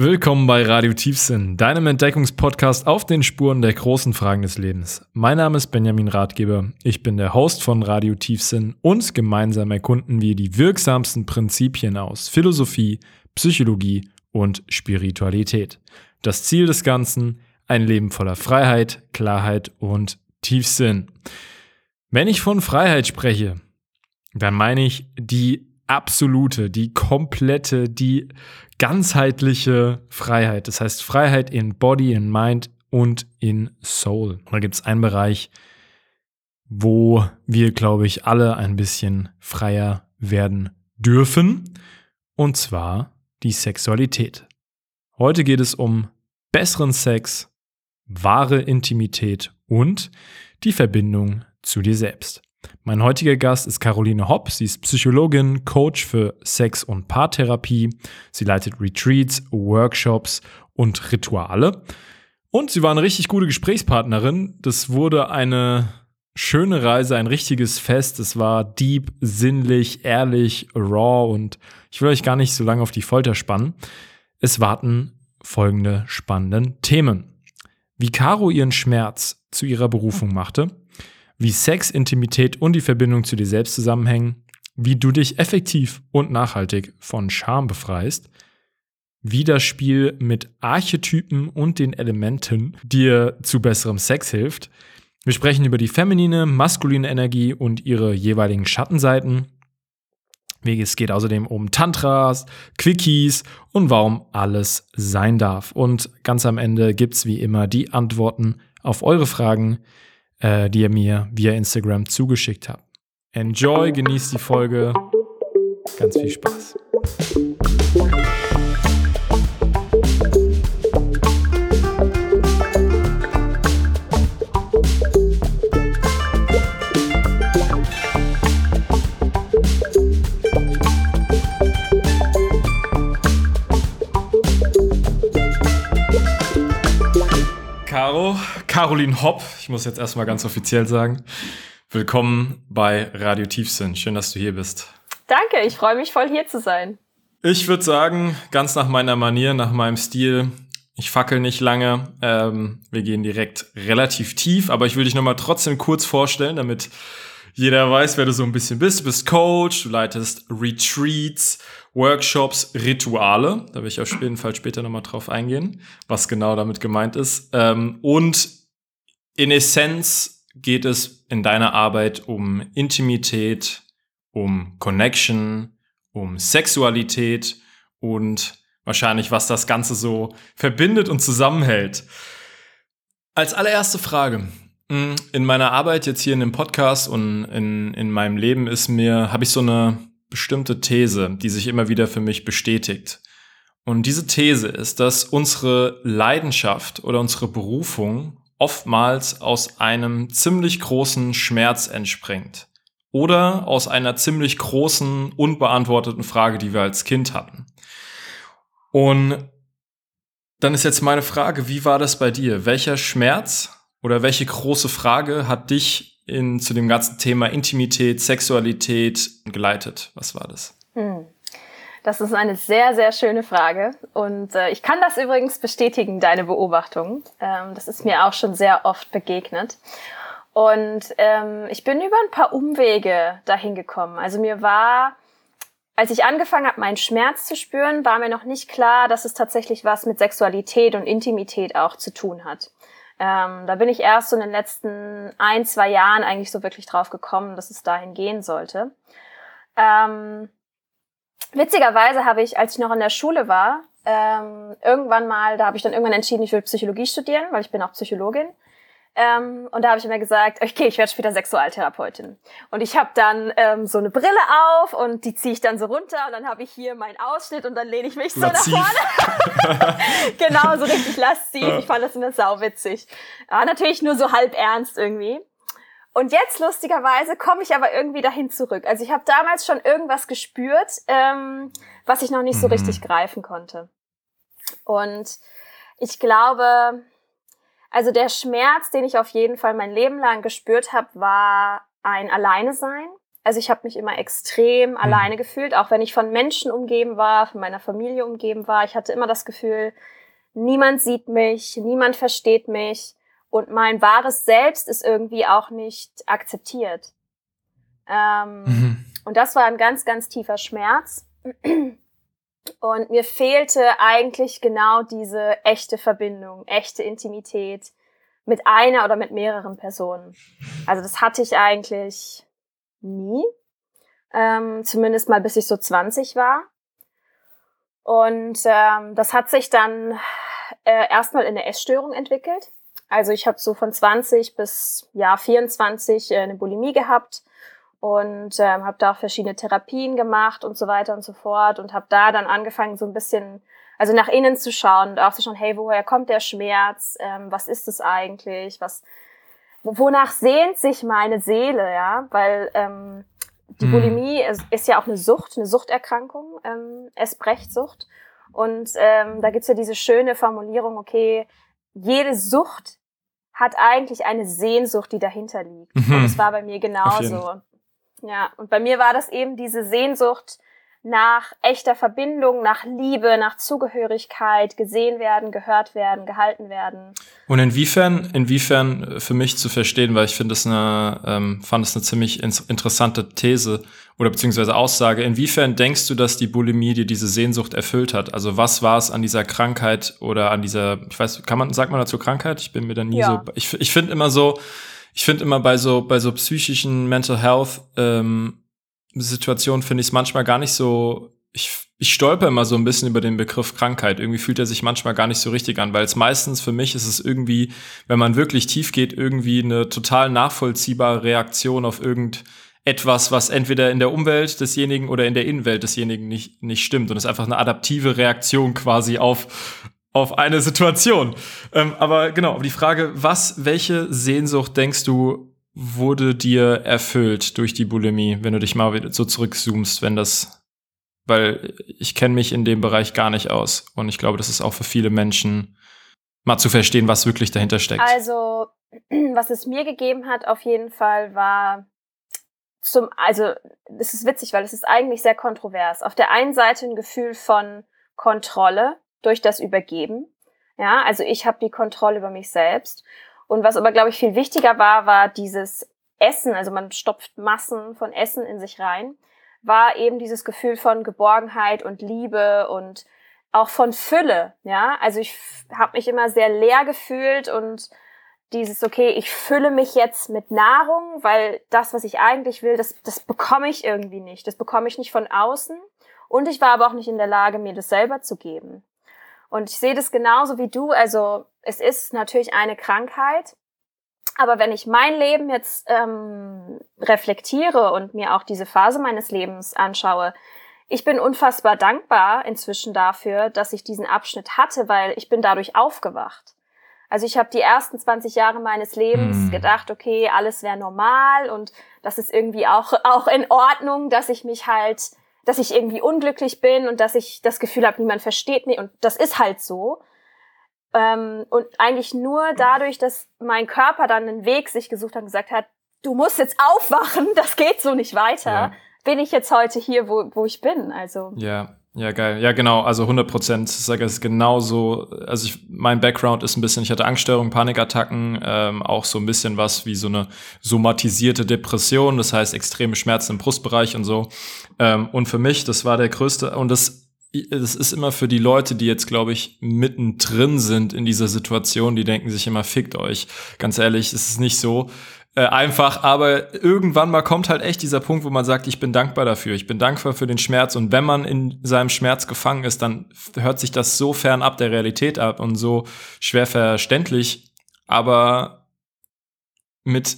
Willkommen bei Radio Tiefsinn, deinem Entdeckungspodcast auf den Spuren der großen Fragen des Lebens. Mein Name ist Benjamin Ratgeber, ich bin der Host von Radio Tiefsinn und gemeinsam erkunden wir die wirksamsten Prinzipien aus Philosophie, Psychologie und Spiritualität. Das Ziel des Ganzen, ein Leben voller Freiheit, Klarheit und Tiefsinn. Wenn ich von Freiheit spreche, dann meine ich die absolute, die komplette, die ganzheitliche Freiheit. Das heißt Freiheit in Body, in Mind und in Soul. Und da gibt es einen Bereich, wo wir, glaube ich, alle ein bisschen freier werden dürfen. Und zwar die Sexualität. Heute geht es um besseren Sex, wahre Intimität und die Verbindung zu dir selbst. Mein heutiger Gast ist Caroline Hopp. Sie ist Psychologin, Coach für Sex- und Paartherapie. Sie leitet Retreats, Workshops und Rituale. Und sie war eine richtig gute Gesprächspartnerin. Das wurde eine schöne Reise, ein richtiges Fest. Es war deep, sinnlich, ehrlich, raw und ich will euch gar nicht so lange auf die Folter spannen. Es warten folgende spannenden Themen. Wie Caro ihren Schmerz zu ihrer Berufung machte, wie Sex, Intimität und die Verbindung zu dir selbst zusammenhängen, wie du dich effektiv und nachhaltig von Scham befreist, wie das Spiel mit Archetypen und den Elementen dir zu besserem Sex hilft. Wir sprechen über die feminine, maskuline Energie und ihre jeweiligen Schattenseiten. Es geht außerdem um Tantras, Quickies und warum alles sein darf. Und ganz am Ende gibt es wie immer die Antworten auf eure Fragen, äh, die ihr mir via Instagram zugeschickt habt. Enjoy, genießt die Folge. Ganz viel Spaß. Caroline Hopp, ich muss jetzt erstmal ganz offiziell sagen. Willkommen bei Radio Tiefsinn. Schön, dass du hier bist. Danke, ich freue mich voll hier zu sein. Ich würde sagen, ganz nach meiner Manier, nach meinem Stil, ich fackel nicht lange. Ähm, wir gehen direkt relativ tief, aber ich will dich nochmal trotzdem kurz vorstellen, damit jeder weiß, wer du so ein bisschen bist. Du bist Coach, du leitest Retreats, Workshops, Rituale. Da will ich auf jeden Fall später nochmal drauf eingehen, was genau damit gemeint ist. Ähm, und in Essenz geht es in deiner Arbeit um Intimität, um Connection, um Sexualität und wahrscheinlich, was das Ganze so verbindet und zusammenhält. Als allererste Frage, hm, in meiner Arbeit jetzt hier in dem Podcast und in, in meinem Leben ist mir, habe ich so eine bestimmte These, die sich immer wieder für mich bestätigt. Und diese These ist, dass unsere Leidenschaft oder unsere Berufung oftmals aus einem ziemlich großen Schmerz entspringt. Oder aus einer ziemlich großen, unbeantworteten Frage, die wir als Kind hatten. Und dann ist jetzt meine Frage, wie war das bei dir? Welcher Schmerz oder welche große Frage hat dich in, zu dem ganzen Thema Intimität, Sexualität geleitet? Was war das? Das ist eine sehr, sehr schöne Frage. Und äh, ich kann das übrigens bestätigen, deine Beobachtung. Ähm, das ist mir auch schon sehr oft begegnet. Und ähm, ich bin über ein paar Umwege dahin gekommen. Also mir war, als ich angefangen habe, meinen Schmerz zu spüren, war mir noch nicht klar, dass es tatsächlich was mit Sexualität und Intimität auch zu tun hat. Ähm, da bin ich erst so in den letzten ein, zwei Jahren eigentlich so wirklich drauf gekommen, dass es dahin gehen sollte. Ähm, witzigerweise habe ich, als ich noch in der Schule war, ähm, irgendwann mal, da habe ich dann irgendwann entschieden, ich will Psychologie studieren, weil ich bin auch Psychologin. Ähm, und da habe ich mir gesagt, okay, ich werde später Sexualtherapeutin. Und ich habe dann ähm, so eine Brille auf und die ziehe ich dann so runter und dann habe ich hier meinen Ausschnitt und dann lehne ich mich so Lassiv. nach vorne. genau, so richtig lasziv. Ich fand das immer sauwitzig. Ja, natürlich nur so halb ernst irgendwie. Und jetzt lustigerweise komme ich aber irgendwie dahin zurück. Also ich habe damals schon irgendwas gespürt, ähm, was ich noch nicht so mhm. richtig greifen konnte. Und ich glaube, also der Schmerz, den ich auf jeden Fall mein Leben lang gespürt habe, war ein Alleinesein. Also ich habe mich immer extrem mhm. alleine gefühlt, auch wenn ich von Menschen umgeben war, von meiner Familie umgeben war. Ich hatte immer das Gefühl, niemand sieht mich, niemand versteht mich und mein wahres Selbst ist irgendwie auch nicht akzeptiert. Ähm, mhm. Und das war ein ganz, ganz tiefer Schmerz. Und mir fehlte eigentlich genau diese echte Verbindung, echte Intimität mit einer oder mit mehreren Personen. Also das hatte ich eigentlich nie. Ähm, zumindest mal bis ich so 20 war. Und ähm, das hat sich dann äh, erstmal in eine Essstörung entwickelt. Also ich habe so von 20 bis ja 24 äh, eine Bulimie gehabt und ähm, habe da auch verschiedene Therapien gemacht und so weiter und so fort und habe da dann angefangen so ein bisschen also nach innen zu schauen und auch zu schauen, hey, woher kommt der Schmerz? Ähm, was ist es eigentlich? Was wonach sehnt sich meine Seele, ja? Weil ähm, die mhm. Bulimie ist, ist, ja auch eine Sucht, eine Suchterkrankung, ähm, Esbrechsucht. Und ähm, da gibt's ja diese schöne Formulierung, okay, jede Sucht hat eigentlich eine Sehnsucht, die dahinter liegt. Mhm. Und das war bei mir genauso. Ja, und bei mir war das eben diese Sehnsucht nach echter Verbindung, nach Liebe, nach Zugehörigkeit, gesehen werden, gehört werden, gehalten werden. Und inwiefern, inwiefern für mich zu verstehen, weil ich finde es eine, ähm, fand es eine ziemlich interessante These oder beziehungsweise Aussage. Inwiefern denkst du, dass die Bulimie dir diese Sehnsucht erfüllt hat? Also was war es an dieser Krankheit oder an dieser, ich weiß, kann man, sagt man dazu Krankheit? Ich bin mir da nie ja. so, ich, ich finde immer so, ich finde immer bei so, bei so psychischen Mental Health, ähm, Situation finde ich es manchmal gar nicht so. Ich, ich stolper immer so ein bisschen über den Begriff Krankheit. Irgendwie fühlt er sich manchmal gar nicht so richtig an, weil es meistens für mich ist es irgendwie, wenn man wirklich tief geht, irgendwie eine total nachvollziehbare Reaktion auf irgendetwas, was entweder in der Umwelt desjenigen oder in der Innenwelt desjenigen nicht, nicht stimmt. Und es ist einfach eine adaptive Reaktion quasi auf, auf eine Situation. Ähm, aber genau, die Frage, was, welche Sehnsucht denkst du, wurde dir erfüllt durch die Bulimie, wenn du dich mal wieder so zurückzoomst, wenn das, weil ich kenne mich in dem Bereich gar nicht aus und ich glaube, das ist auch für viele Menschen mal zu verstehen, was wirklich dahinter steckt. Also, was es mir gegeben hat, auf jeden Fall war zum, also, das ist witzig, weil es ist eigentlich sehr kontrovers. Auf der einen Seite ein Gefühl von Kontrolle durch das Übergeben. Ja, also ich habe die Kontrolle über mich selbst. Und was aber, glaube ich, viel wichtiger war, war dieses Essen, also man stopft Massen von Essen in sich rein, war eben dieses Gefühl von Geborgenheit und Liebe und auch von Fülle, ja. Also ich habe mich immer sehr leer gefühlt und dieses, okay, ich fülle mich jetzt mit Nahrung, weil das, was ich eigentlich will, das, das bekomme ich irgendwie nicht. Das bekomme ich nicht von außen. Und ich war aber auch nicht in der Lage, mir das selber zu geben. Und ich sehe das genauso wie du. Also es ist natürlich eine Krankheit. Aber wenn ich mein Leben jetzt ähm, reflektiere und mir auch diese Phase meines Lebens anschaue, ich bin unfassbar dankbar inzwischen dafür, dass ich diesen Abschnitt hatte, weil ich bin dadurch aufgewacht. Also ich habe die ersten 20 Jahre meines Lebens mm. gedacht, okay, alles wäre normal und das ist irgendwie auch, auch in Ordnung, dass ich mich halt dass ich irgendwie unglücklich bin und dass ich das Gefühl habe, niemand versteht mich und das ist halt so. Ähm, und eigentlich nur dadurch, dass mein Körper dann einen Weg sich gesucht hat und gesagt hat, du musst jetzt aufwachen, das geht so nicht weiter, ja. bin ich jetzt heute hier, wo, wo ich bin. Also. Ja, ja, geil. Ja, genau. Also 100 Prozent. Ich sage es genauso. Also ich, mein Background ist ein bisschen, ich hatte Angststörungen, Panikattacken, ähm, auch so ein bisschen was wie so eine somatisierte Depression. Das heißt extreme Schmerzen im Brustbereich und so. Ähm, und für mich, das war der größte, und das das ist immer für die Leute, die jetzt, glaube ich, mittendrin sind in dieser Situation, die denken sich immer, fickt euch. Ganz ehrlich, es ist nicht so äh, einfach, aber irgendwann mal kommt halt echt dieser Punkt, wo man sagt, ich bin dankbar dafür, ich bin dankbar für den Schmerz. Und wenn man in seinem Schmerz gefangen ist, dann hört sich das so fern ab der Realität ab und so schwer verständlich, aber mit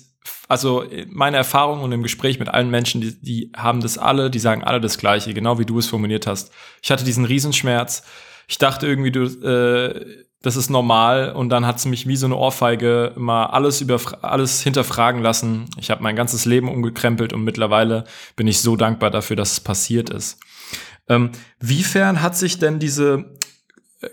also meine Erfahrung und im Gespräch mit allen Menschen, die, die haben das alle, die sagen alle das Gleiche, genau wie du es formuliert hast. Ich hatte diesen Riesenschmerz. Ich dachte irgendwie, du, äh, das ist normal und dann hat es mich wie so eine Ohrfeige mal alles über alles hinterfragen lassen. Ich habe mein ganzes Leben umgekrempelt und mittlerweile bin ich so dankbar dafür, dass es passiert ist. Ähm, wiefern hat sich denn diese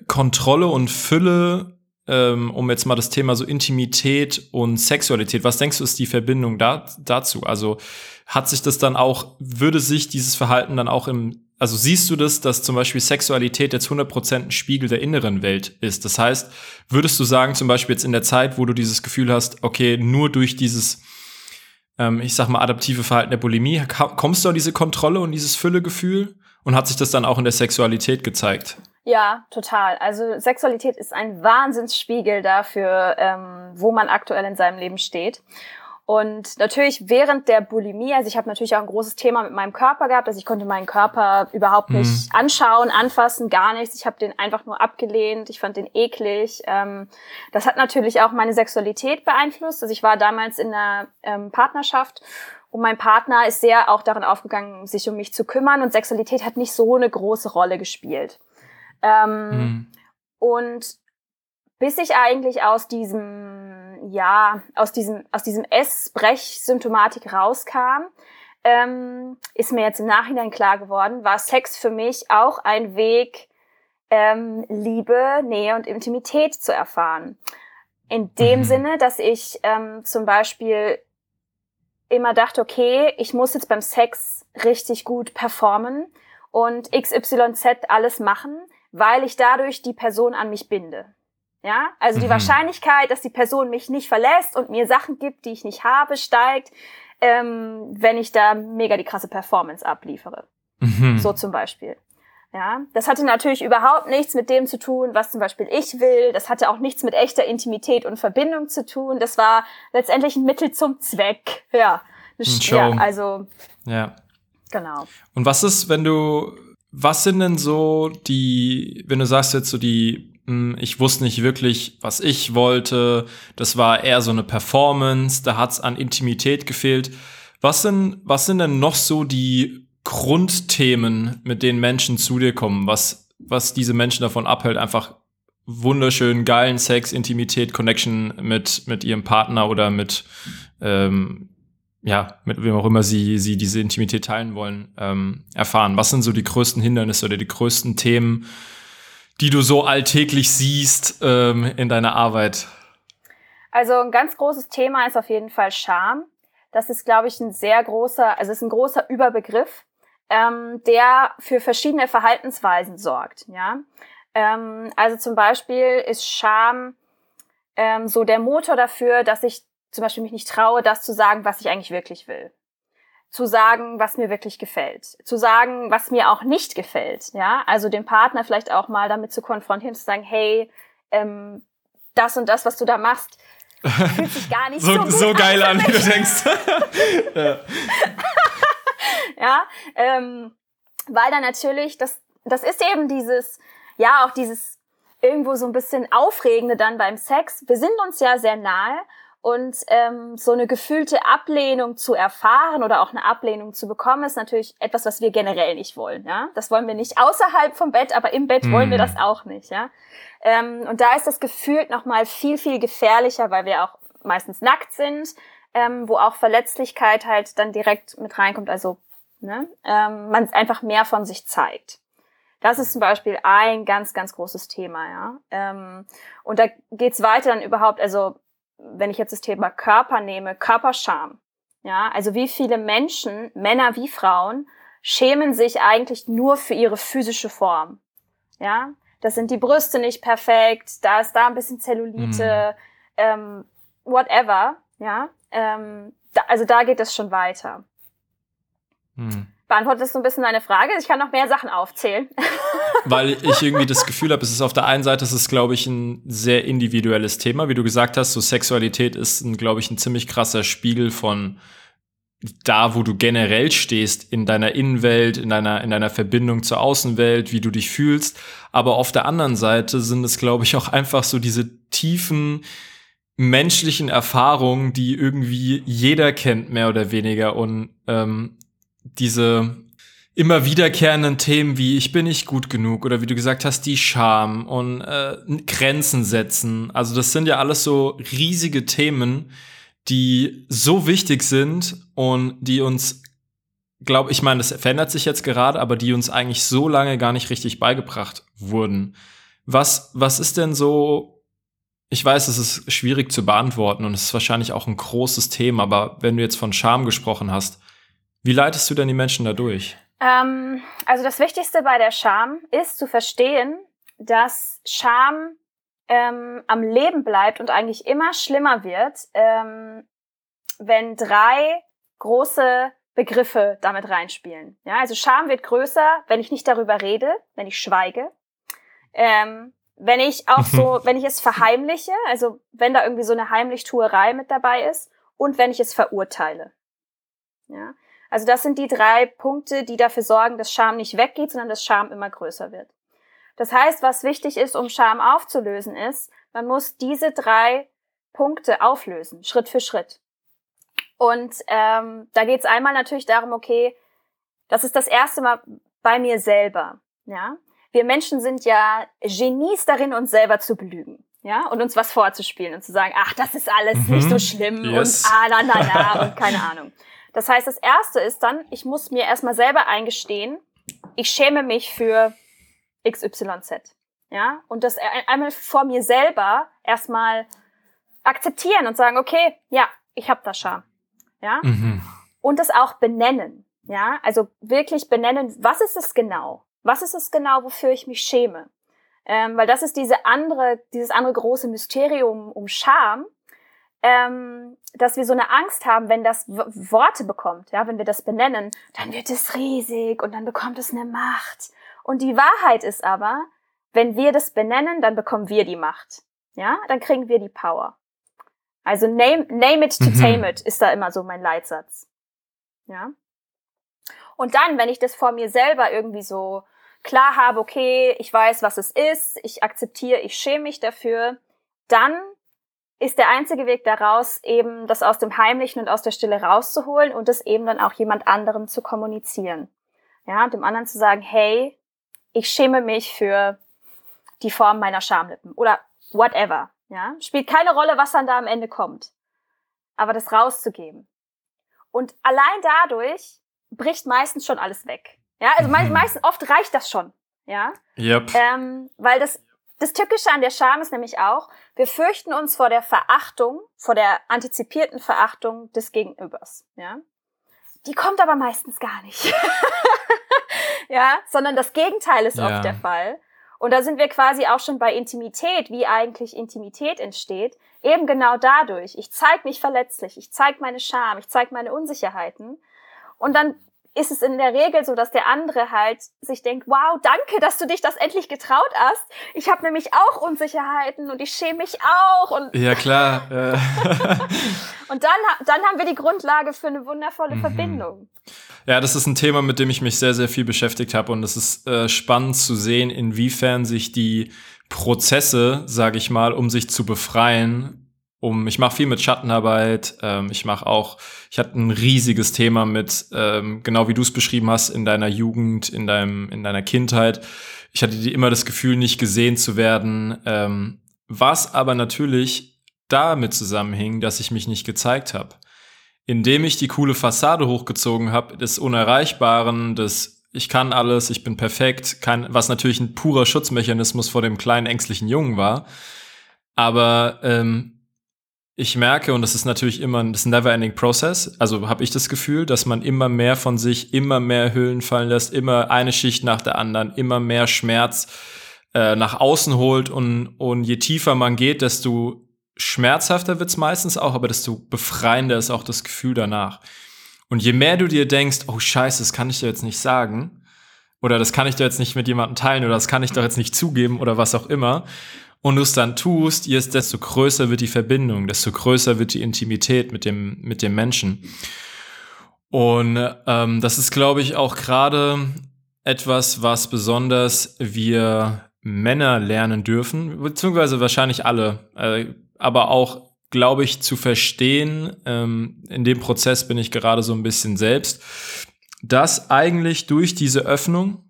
Kontrolle und Fülle ähm, um jetzt mal das Thema so Intimität und Sexualität, was denkst du ist die Verbindung da, dazu? Also hat sich das dann auch, würde sich dieses Verhalten dann auch im, also siehst du das, dass zum Beispiel Sexualität jetzt 100% ein Spiegel der inneren Welt ist? Das heißt, würdest du sagen, zum Beispiel jetzt in der Zeit, wo du dieses Gefühl hast, okay, nur durch dieses, ähm, ich sag mal, adaptive Verhalten der Bulimie, kommst du an diese Kontrolle und dieses Füllegefühl? Und hat sich das dann auch in der Sexualität gezeigt? Ja, total. Also Sexualität ist ein Wahnsinnsspiegel dafür, ähm, wo man aktuell in seinem Leben steht. Und natürlich während der Bulimie, also ich habe natürlich auch ein großes Thema mit meinem Körper gehabt, also ich konnte meinen Körper überhaupt nicht mhm. anschauen, anfassen, gar nichts. Ich habe den einfach nur abgelehnt, ich fand den eklig. Ähm, das hat natürlich auch meine Sexualität beeinflusst. Also ich war damals in einer ähm, Partnerschaft und mein Partner ist sehr auch darin aufgegangen, sich um mich zu kümmern und Sexualität hat nicht so eine große Rolle gespielt. Ähm, mhm. Und bis ich eigentlich aus diesem, ja, aus diesem, aus diesem Essbrech-Symptomatik rauskam, ähm, ist mir jetzt im Nachhinein klar geworden, war Sex für mich auch ein Weg, ähm, Liebe, Nähe und Intimität zu erfahren. In dem mhm. Sinne, dass ich ähm, zum Beispiel immer dachte, okay, ich muss jetzt beim Sex richtig gut performen und XYZ alles machen, weil ich dadurch die Person an mich binde. Ja, also die mhm. Wahrscheinlichkeit, dass die Person mich nicht verlässt und mir Sachen gibt, die ich nicht habe, steigt, ähm, wenn ich da mega die krasse Performance abliefere. Mhm. So zum Beispiel. Ja, das hatte natürlich überhaupt nichts mit dem zu tun, was zum Beispiel ich will. Das hatte auch nichts mit echter Intimität und Verbindung zu tun. Das war letztendlich ein Mittel zum Zweck. Ja, ja also. Ja. Genau. Und was ist, wenn du was sind denn so die, wenn du sagst jetzt so die, hm, ich wusste nicht wirklich, was ich wollte, das war eher so eine Performance, da hat's an Intimität gefehlt. Was sind, was sind denn noch so die Grundthemen, mit denen Menschen zu dir kommen, was, was diese Menschen davon abhält, einfach wunderschönen, geilen Sex, Intimität, Connection mit, mit ihrem Partner oder mit ähm, ja, mit wem auch immer sie, sie diese Intimität teilen wollen, ähm, erfahren? Was sind so die größten Hindernisse oder die größten Themen, die du so alltäglich siehst ähm, in deiner Arbeit? Also ein ganz großes Thema ist auf jeden Fall Scham. Das ist, glaube ich, ein sehr großer, also ist ein großer Überbegriff, ähm, der für verschiedene Verhaltensweisen sorgt. Ja, ähm, also zum Beispiel ist Scham ähm, so der Motor dafür, dass ich zum Beispiel mich nicht traue, das zu sagen, was ich eigentlich wirklich will. Zu sagen, was mir wirklich gefällt. Zu sagen, was mir auch nicht gefällt. Ja, also den Partner vielleicht auch mal damit zu konfrontieren, zu sagen, hey, ähm, das und das, was du da machst, fühlt sich gar nicht so, so, so geil an, wie du denkst. ja, ja ähm, weil dann natürlich, das, das ist eben dieses, ja, auch dieses irgendwo so ein bisschen Aufregende dann beim Sex. Wir sind uns ja sehr nahe und ähm, so eine gefühlte Ablehnung zu erfahren oder auch eine Ablehnung zu bekommen, ist natürlich etwas, was wir generell nicht wollen. Ja? Das wollen wir nicht außerhalb vom Bett, aber im Bett wollen wir mhm. das auch nicht. Ja? Ähm, und da ist das gefühlt nochmal viel, viel gefährlicher, weil wir auch meistens nackt sind, ähm, wo auch Verletzlichkeit halt dann direkt mit reinkommt, also ne? ähm, man einfach mehr von sich zeigt. Das ist zum Beispiel ein ganz, ganz großes Thema, ja. Ähm, und da geht's weiter dann überhaupt, also wenn ich jetzt das Thema Körper nehme, Körperscham. Ja, also wie viele Menschen, Männer wie Frauen, schämen sich eigentlich nur für ihre physische Form. Ja, das sind die Brüste nicht perfekt, da ist da ein bisschen Zellulite, mhm. ähm, whatever. Ja, ähm, da, also da geht es schon weiter. Mhm. Beantwortet das so ein bisschen deine Frage? Ich kann noch mehr Sachen aufzählen. Weil ich irgendwie das Gefühl habe, es ist auf der einen Seite, es ist, glaube ich, ein sehr individuelles Thema. Wie du gesagt hast, so Sexualität ist, glaube ich, ein ziemlich krasser Spiegel von da, wo du generell stehst, in deiner Innenwelt, in deiner, in deiner Verbindung zur Außenwelt, wie du dich fühlst. Aber auf der anderen Seite sind es, glaube ich, auch einfach so diese tiefen, menschlichen Erfahrungen, die irgendwie jeder kennt, mehr oder weniger. Und ähm, diese immer wiederkehrenden Themen wie ich bin nicht gut genug oder wie du gesagt hast, die Scham und äh, Grenzen setzen. Also das sind ja alles so riesige Themen, die so wichtig sind und die uns, glaube ich, meine, das verändert sich jetzt gerade, aber die uns eigentlich so lange gar nicht richtig beigebracht wurden. Was, was ist denn so ich weiß, es ist schwierig zu beantworten und es ist wahrscheinlich auch ein großes Thema, aber wenn du jetzt von Scham gesprochen hast, wie leitest du denn die Menschen da durch? Ähm, also das Wichtigste bei der Scham ist zu verstehen, dass Scham ähm, am Leben bleibt und eigentlich immer schlimmer wird, ähm, wenn drei große Begriffe damit reinspielen. Ja, also Scham wird größer, wenn ich nicht darüber rede, wenn ich schweige. Ähm, wenn ich auch so, wenn ich es verheimliche, also wenn da irgendwie so eine Heimlichtuerei mit dabei ist und wenn ich es verurteile. Ja, also das sind die drei Punkte, die dafür sorgen, dass Scham nicht weggeht, sondern dass Scham immer größer wird. Das heißt, was wichtig ist, um Scham aufzulösen, ist, man muss diese drei Punkte auflösen, Schritt für Schritt. Und ähm, da geht es einmal natürlich darum, okay, das ist das erste Mal bei mir selber. Ja, wir Menschen sind ja Genies darin, uns selber zu belügen. Ja, und uns was vorzuspielen und zu sagen, ach, das ist alles mhm. nicht so schlimm yes. und ah, na, na, na und keine Ahnung. Das heißt, das erste ist dann, ich muss mir erstmal selber eingestehen, ich schäme mich für XYZ. Ja, und das einmal vor mir selber erstmal akzeptieren und sagen, okay, ja, ich habe da Scham. Ja, mhm. und das auch benennen. Ja, also wirklich benennen, was ist es genau? Was ist es genau, wofür ich mich schäme? Ähm, weil das ist diese andere, dieses andere große Mysterium um Scham, ähm, dass wir so eine Angst haben, wenn das w Worte bekommt, ja, wenn wir das benennen, dann wird es riesig und dann bekommt es eine Macht. Und die Wahrheit ist aber, wenn wir das benennen, dann bekommen wir die Macht. Ja, dann kriegen wir die Power. Also name, name it to mhm. tame it ist da immer so mein Leitsatz. Ja. Und dann, wenn ich das vor mir selber irgendwie so klar habe, okay, ich weiß, was es ist, ich akzeptiere, ich schäme mich dafür, dann ist der einzige Weg daraus, eben das aus dem Heimlichen und aus der Stille rauszuholen und das eben dann auch jemand anderem zu kommunizieren. Ja, dem anderen zu sagen, hey, ich schäme mich für die Form meiner Schamlippen oder whatever. Ja, spielt keine Rolle, was dann da am Ende kommt. Aber das rauszugeben. Und allein dadurch bricht meistens schon alles weg. Ja, also mhm. meistens, oft reicht das schon. Ja. Yep. Ähm, weil das, das Tückische an der Scham ist nämlich auch, wir fürchten uns vor der Verachtung, vor der antizipierten Verachtung des Gegenübers. Ja. Die kommt aber meistens gar nicht. ja, sondern das Gegenteil ist ja. oft der Fall. Und da sind wir quasi auch schon bei Intimität, wie eigentlich Intimität entsteht. Eben genau dadurch. Ich zeige mich verletzlich, ich zeige meine Scham, ich zeige meine Unsicherheiten. Und dann ist es in der Regel so, dass der andere halt sich denkt, wow, danke, dass du dich das endlich getraut hast. Ich habe nämlich auch Unsicherheiten und ich schäme mich auch. Und ja, klar. und dann, dann haben wir die Grundlage für eine wundervolle mhm. Verbindung. Ja, das ist ein Thema, mit dem ich mich sehr, sehr viel beschäftigt habe und es ist äh, spannend zu sehen, inwiefern sich die Prozesse, sage ich mal, um sich zu befreien, um, ich mache viel mit Schattenarbeit, ähm, ich mache auch, ich hatte ein riesiges Thema mit, ähm, genau wie du es beschrieben hast, in deiner Jugend, in deinem, in deiner Kindheit. Ich hatte immer das Gefühl, nicht gesehen zu werden, ähm, was aber natürlich damit zusammenhing, dass ich mich nicht gezeigt habe. Indem ich die coole Fassade hochgezogen habe, des Unerreichbaren, des ich kann alles, ich bin perfekt, kein, was natürlich ein purer Schutzmechanismus vor dem kleinen ängstlichen Jungen war. Aber ähm, ich merke, und das ist natürlich immer ein never-ending Process, also habe ich das Gefühl, dass man immer mehr von sich, immer mehr Hüllen fallen lässt, immer eine Schicht nach der anderen, immer mehr Schmerz äh, nach außen holt und, und je tiefer man geht, desto schmerzhafter wird's meistens auch, aber desto befreiender ist auch das Gefühl danach. Und je mehr du dir denkst, oh scheiße, das kann ich dir jetzt nicht sagen, oder das kann ich dir jetzt nicht mit jemandem teilen, oder das kann ich doch jetzt nicht zugeben, oder was auch immer, und du es dann tust, desto größer wird die Verbindung, desto größer wird die Intimität mit dem, mit dem Menschen. Und ähm, das ist, glaube ich, auch gerade etwas, was besonders wir Männer lernen dürfen, beziehungsweise wahrscheinlich alle, äh, aber auch, glaube ich, zu verstehen, ähm, in dem Prozess bin ich gerade so ein bisschen selbst, dass eigentlich durch diese Öffnung,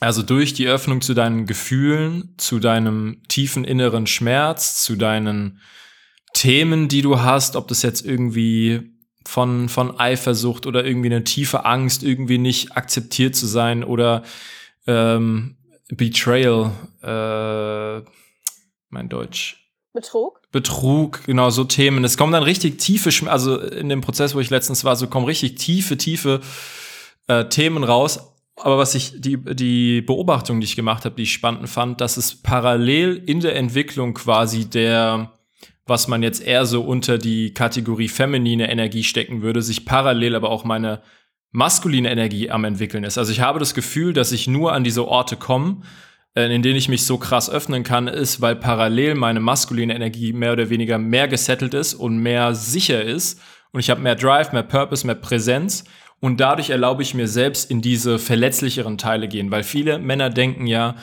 also durch die Öffnung zu deinen Gefühlen, zu deinem tiefen inneren Schmerz, zu deinen Themen, die du hast, ob das jetzt irgendwie von, von Eifersucht oder irgendwie eine tiefe Angst, irgendwie nicht akzeptiert zu sein oder ähm, Betrayal, äh, mein Deutsch, Betrug? Betrug, genau, so Themen. Es kommen dann richtig tiefe, also in dem Prozess, wo ich letztens war, so kommen richtig tiefe, tiefe äh, Themen raus. Aber was ich, die, die Beobachtung, die ich gemacht habe, die ich spannend fand, dass es parallel in der Entwicklung quasi der, was man jetzt eher so unter die Kategorie feminine Energie stecken würde, sich parallel aber auch meine maskuline Energie am entwickeln ist. Also ich habe das Gefühl, dass ich nur an diese Orte komme, äh, in denen ich mich so krass öffnen kann, ist, weil parallel meine maskuline Energie mehr oder weniger mehr gesettelt ist und mehr sicher ist. Und ich habe mehr Drive, mehr Purpose, mehr Präsenz. Und dadurch erlaube ich mir selbst in diese verletzlicheren Teile gehen, weil viele Männer denken ja,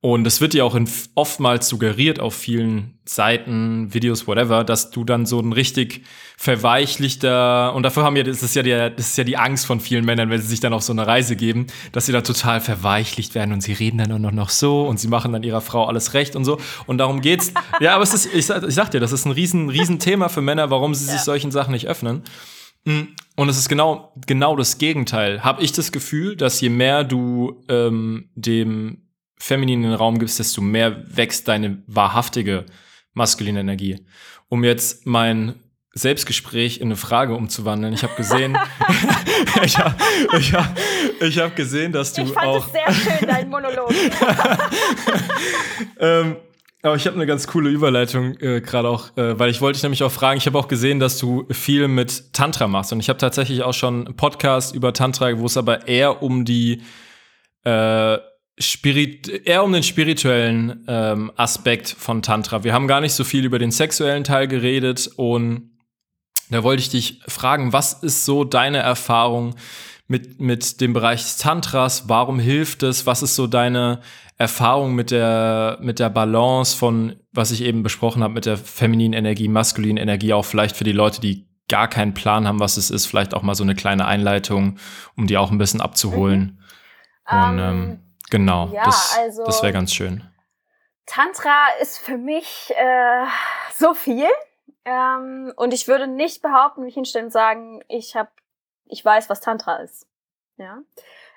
und es wird ja auch in, oftmals suggeriert auf vielen Seiten, Videos, whatever, dass du dann so ein richtig verweichlichter, und dafür haben ja, das ist ja, der, das ist ja die Angst von vielen Männern, wenn sie sich dann auf so eine Reise geben, dass sie da total verweichlicht werden und sie reden dann nur noch so und sie machen dann ihrer Frau alles recht und so. Und darum geht's. ja, aber es ist, ich, ich sag dir, das ist ein riesen, riesen Thema für Männer, warum sie sich solchen Sachen nicht öffnen. Mm, und es ist genau, genau das Gegenteil. Habe ich das Gefühl, dass je mehr du ähm, dem femininen Raum gibst, desto mehr wächst deine wahrhaftige maskuline Energie. Um jetzt mein Selbstgespräch in eine Frage umzuwandeln. Ich habe gesehen, ich habe ich hab, ich hab gesehen, dass du ich fand auch. Es sehr schön, dein Monolog. ähm, aber ich habe eine ganz coole Überleitung äh, gerade auch, äh, weil ich wollte dich nämlich auch fragen, ich habe auch gesehen, dass du viel mit Tantra machst und ich habe tatsächlich auch schon einen Podcast über Tantra, wo es aber eher um die äh, Spirit eher um den spirituellen ähm, Aspekt von Tantra. Wir haben gar nicht so viel über den sexuellen Teil geredet und da wollte ich dich fragen, was ist so deine Erfahrung mit, mit dem Bereich des Tantras? Warum hilft es? Was ist so deine Erfahrung mit der, mit der Balance von, was ich eben besprochen habe, mit der femininen Energie, maskulinen Energie, auch vielleicht für die Leute, die gar keinen Plan haben, was es ist, vielleicht auch mal so eine kleine Einleitung, um die auch ein bisschen abzuholen. Mhm. Und ähm, ähm Genau, ja, das, also, das wäre ganz schön. Tantra ist für mich äh, so viel. Ähm, und ich würde nicht behaupten, mich hinstellen und sagen, ich habe, ich weiß, was Tantra ist. Ja.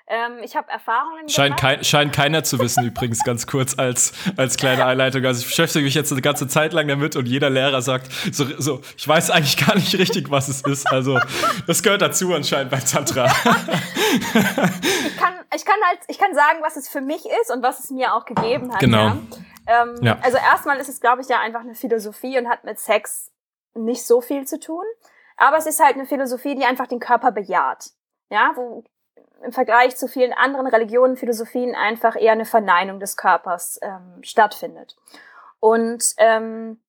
Ähm, ich habe Erfahrungen scheint, kein, scheint keiner zu wissen, übrigens, ganz kurz als, als kleine Einleitung. Also ich beschäftige mich jetzt eine ganze Zeit lang damit und jeder Lehrer sagt, so, so ich weiß eigentlich gar nicht richtig, was es ist. Also das gehört dazu anscheinend bei Tantra. ich, kann, ich, kann halt, ich kann sagen, was es für mich ist und was es mir auch gegeben hat. Genau. Ja? Ähm, ja. Also erstmal ist es, glaube ich, ja einfach eine Philosophie und hat mit Sex nicht so viel zu tun. Aber es ist halt eine Philosophie, die einfach den Körper bejaht. Ja, wo im Vergleich zu vielen anderen Religionen, Philosophien einfach eher eine Verneinung des Körpers ähm, stattfindet. Und ähm,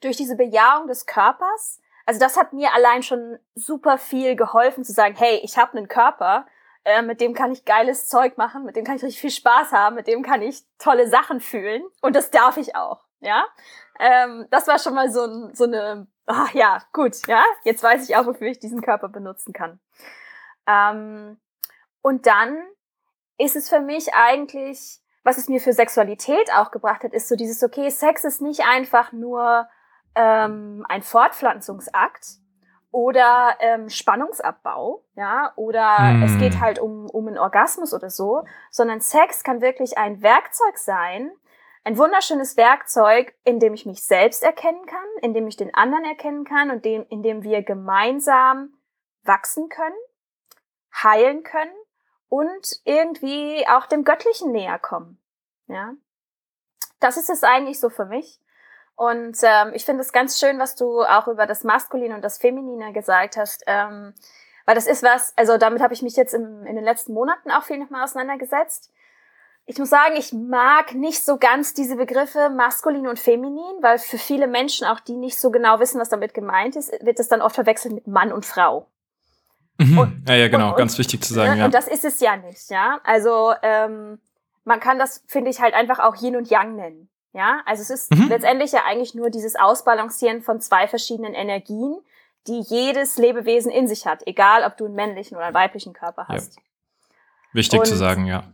durch diese Bejahung des Körpers, also das hat mir allein schon super viel geholfen zu sagen, hey, ich habe einen Körper, äh, mit dem kann ich geiles Zeug machen, mit dem kann ich richtig viel Spaß haben, mit dem kann ich tolle Sachen fühlen und das darf ich auch, ja. Ähm, das war schon mal so, so eine, ach ja, gut, ja, jetzt weiß ich auch, wofür ich diesen Körper benutzen kann. Ähm, und dann ist es für mich eigentlich, was es mir für Sexualität auch gebracht hat, ist so dieses, okay, Sex ist nicht einfach nur ähm, ein Fortpflanzungsakt oder ähm, Spannungsabbau, ja, oder hm. es geht halt um, um einen Orgasmus oder so, sondern Sex kann wirklich ein Werkzeug sein, ein wunderschönes Werkzeug, in dem ich mich selbst erkennen kann, in dem ich den anderen erkennen kann und dem, in dem wir gemeinsam wachsen können, heilen können und irgendwie auch dem Göttlichen näher kommen. Ja, das ist es eigentlich so für mich. Und ähm, ich finde es ganz schön, was du auch über das Maskuline und das Feminine gesagt hast, ähm, weil das ist was, also damit habe ich mich jetzt im, in den letzten Monaten auch viel nochmal auseinandergesetzt. Ich muss sagen, ich mag nicht so ganz diese Begriffe maskulin und feminin, weil für viele Menschen, auch die nicht so genau wissen, was damit gemeint ist, wird es dann oft verwechselt mit Mann und Frau. Mhm. Und, ja, ja, genau, und, ganz wichtig zu sagen. Ne, ja. Und das ist es ja nicht, ja. Also ähm, man kann das, finde ich, halt einfach auch Yin und Yang nennen. Ja, also es ist mhm. letztendlich ja eigentlich nur dieses Ausbalancieren von zwei verschiedenen Energien, die jedes Lebewesen in sich hat, egal ob du einen männlichen oder einen weiblichen Körper hast. Ja. Wichtig und, zu sagen, ja.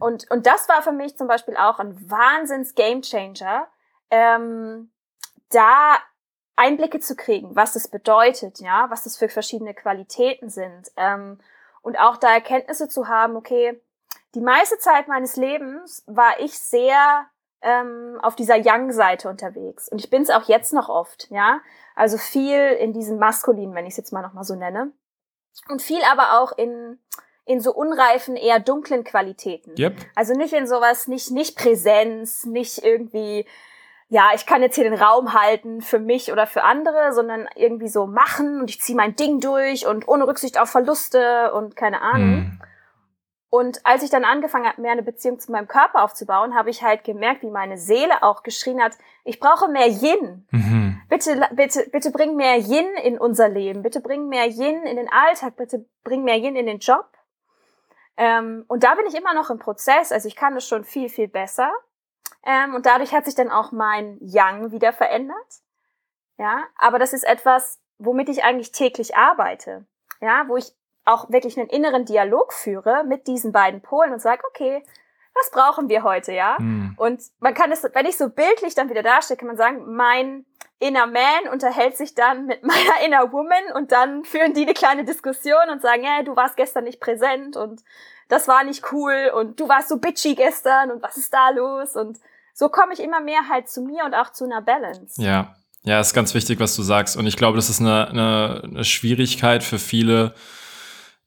Und, und das war für mich zum Beispiel auch ein Wahnsinns Gamechanger, ähm, da Einblicke zu kriegen, was das bedeutet, ja, was das für verschiedene Qualitäten sind. Ähm, und auch da Erkenntnisse zu haben, okay, die meiste Zeit meines Lebens war ich sehr ähm, auf dieser Young-Seite unterwegs. Und ich bin es auch jetzt noch oft, ja. Also viel in diesem Maskulin, wenn ich es jetzt mal nochmal so nenne. Und viel aber auch in, in so unreifen, eher dunklen Qualitäten. Yep. Also nicht in sowas, nicht, nicht Präsenz, nicht irgendwie, ja, ich kann jetzt hier den Raum halten für mich oder für andere, sondern irgendwie so machen und ich ziehe mein Ding durch und ohne Rücksicht auf Verluste und keine Ahnung. Mm. Und als ich dann angefangen habe, mehr eine Beziehung zu meinem Körper aufzubauen, habe ich halt gemerkt, wie meine Seele auch geschrien hat, ich brauche mehr Yin. Mhm. Bitte, bitte, bitte bring mehr Yin in unser Leben. Bitte bring mehr Yin in den Alltag. Bitte bring mehr Yin in den Job. Ähm, und da bin ich immer noch im Prozess. Also ich kann das schon viel, viel besser. Ähm, und dadurch hat sich dann auch mein Yang wieder verändert. Ja, aber das ist etwas, womit ich eigentlich täglich arbeite. Ja, wo ich auch wirklich einen inneren Dialog führe mit diesen beiden Polen und sage, okay, was brauchen wir heute, ja? Mhm. Und man kann es, wenn ich so bildlich dann wieder darstelle, kann man sagen, mein inner Man unterhält sich dann mit meiner inner Woman und dann führen die eine kleine Diskussion und sagen, ja, du warst gestern nicht präsent und das war nicht cool und du warst so bitchy gestern und was ist da los? Und so komme ich immer mehr halt zu mir und auch zu einer Balance. Ja, ja, ist ganz wichtig, was du sagst. Und ich glaube, das ist eine, eine, eine Schwierigkeit für viele,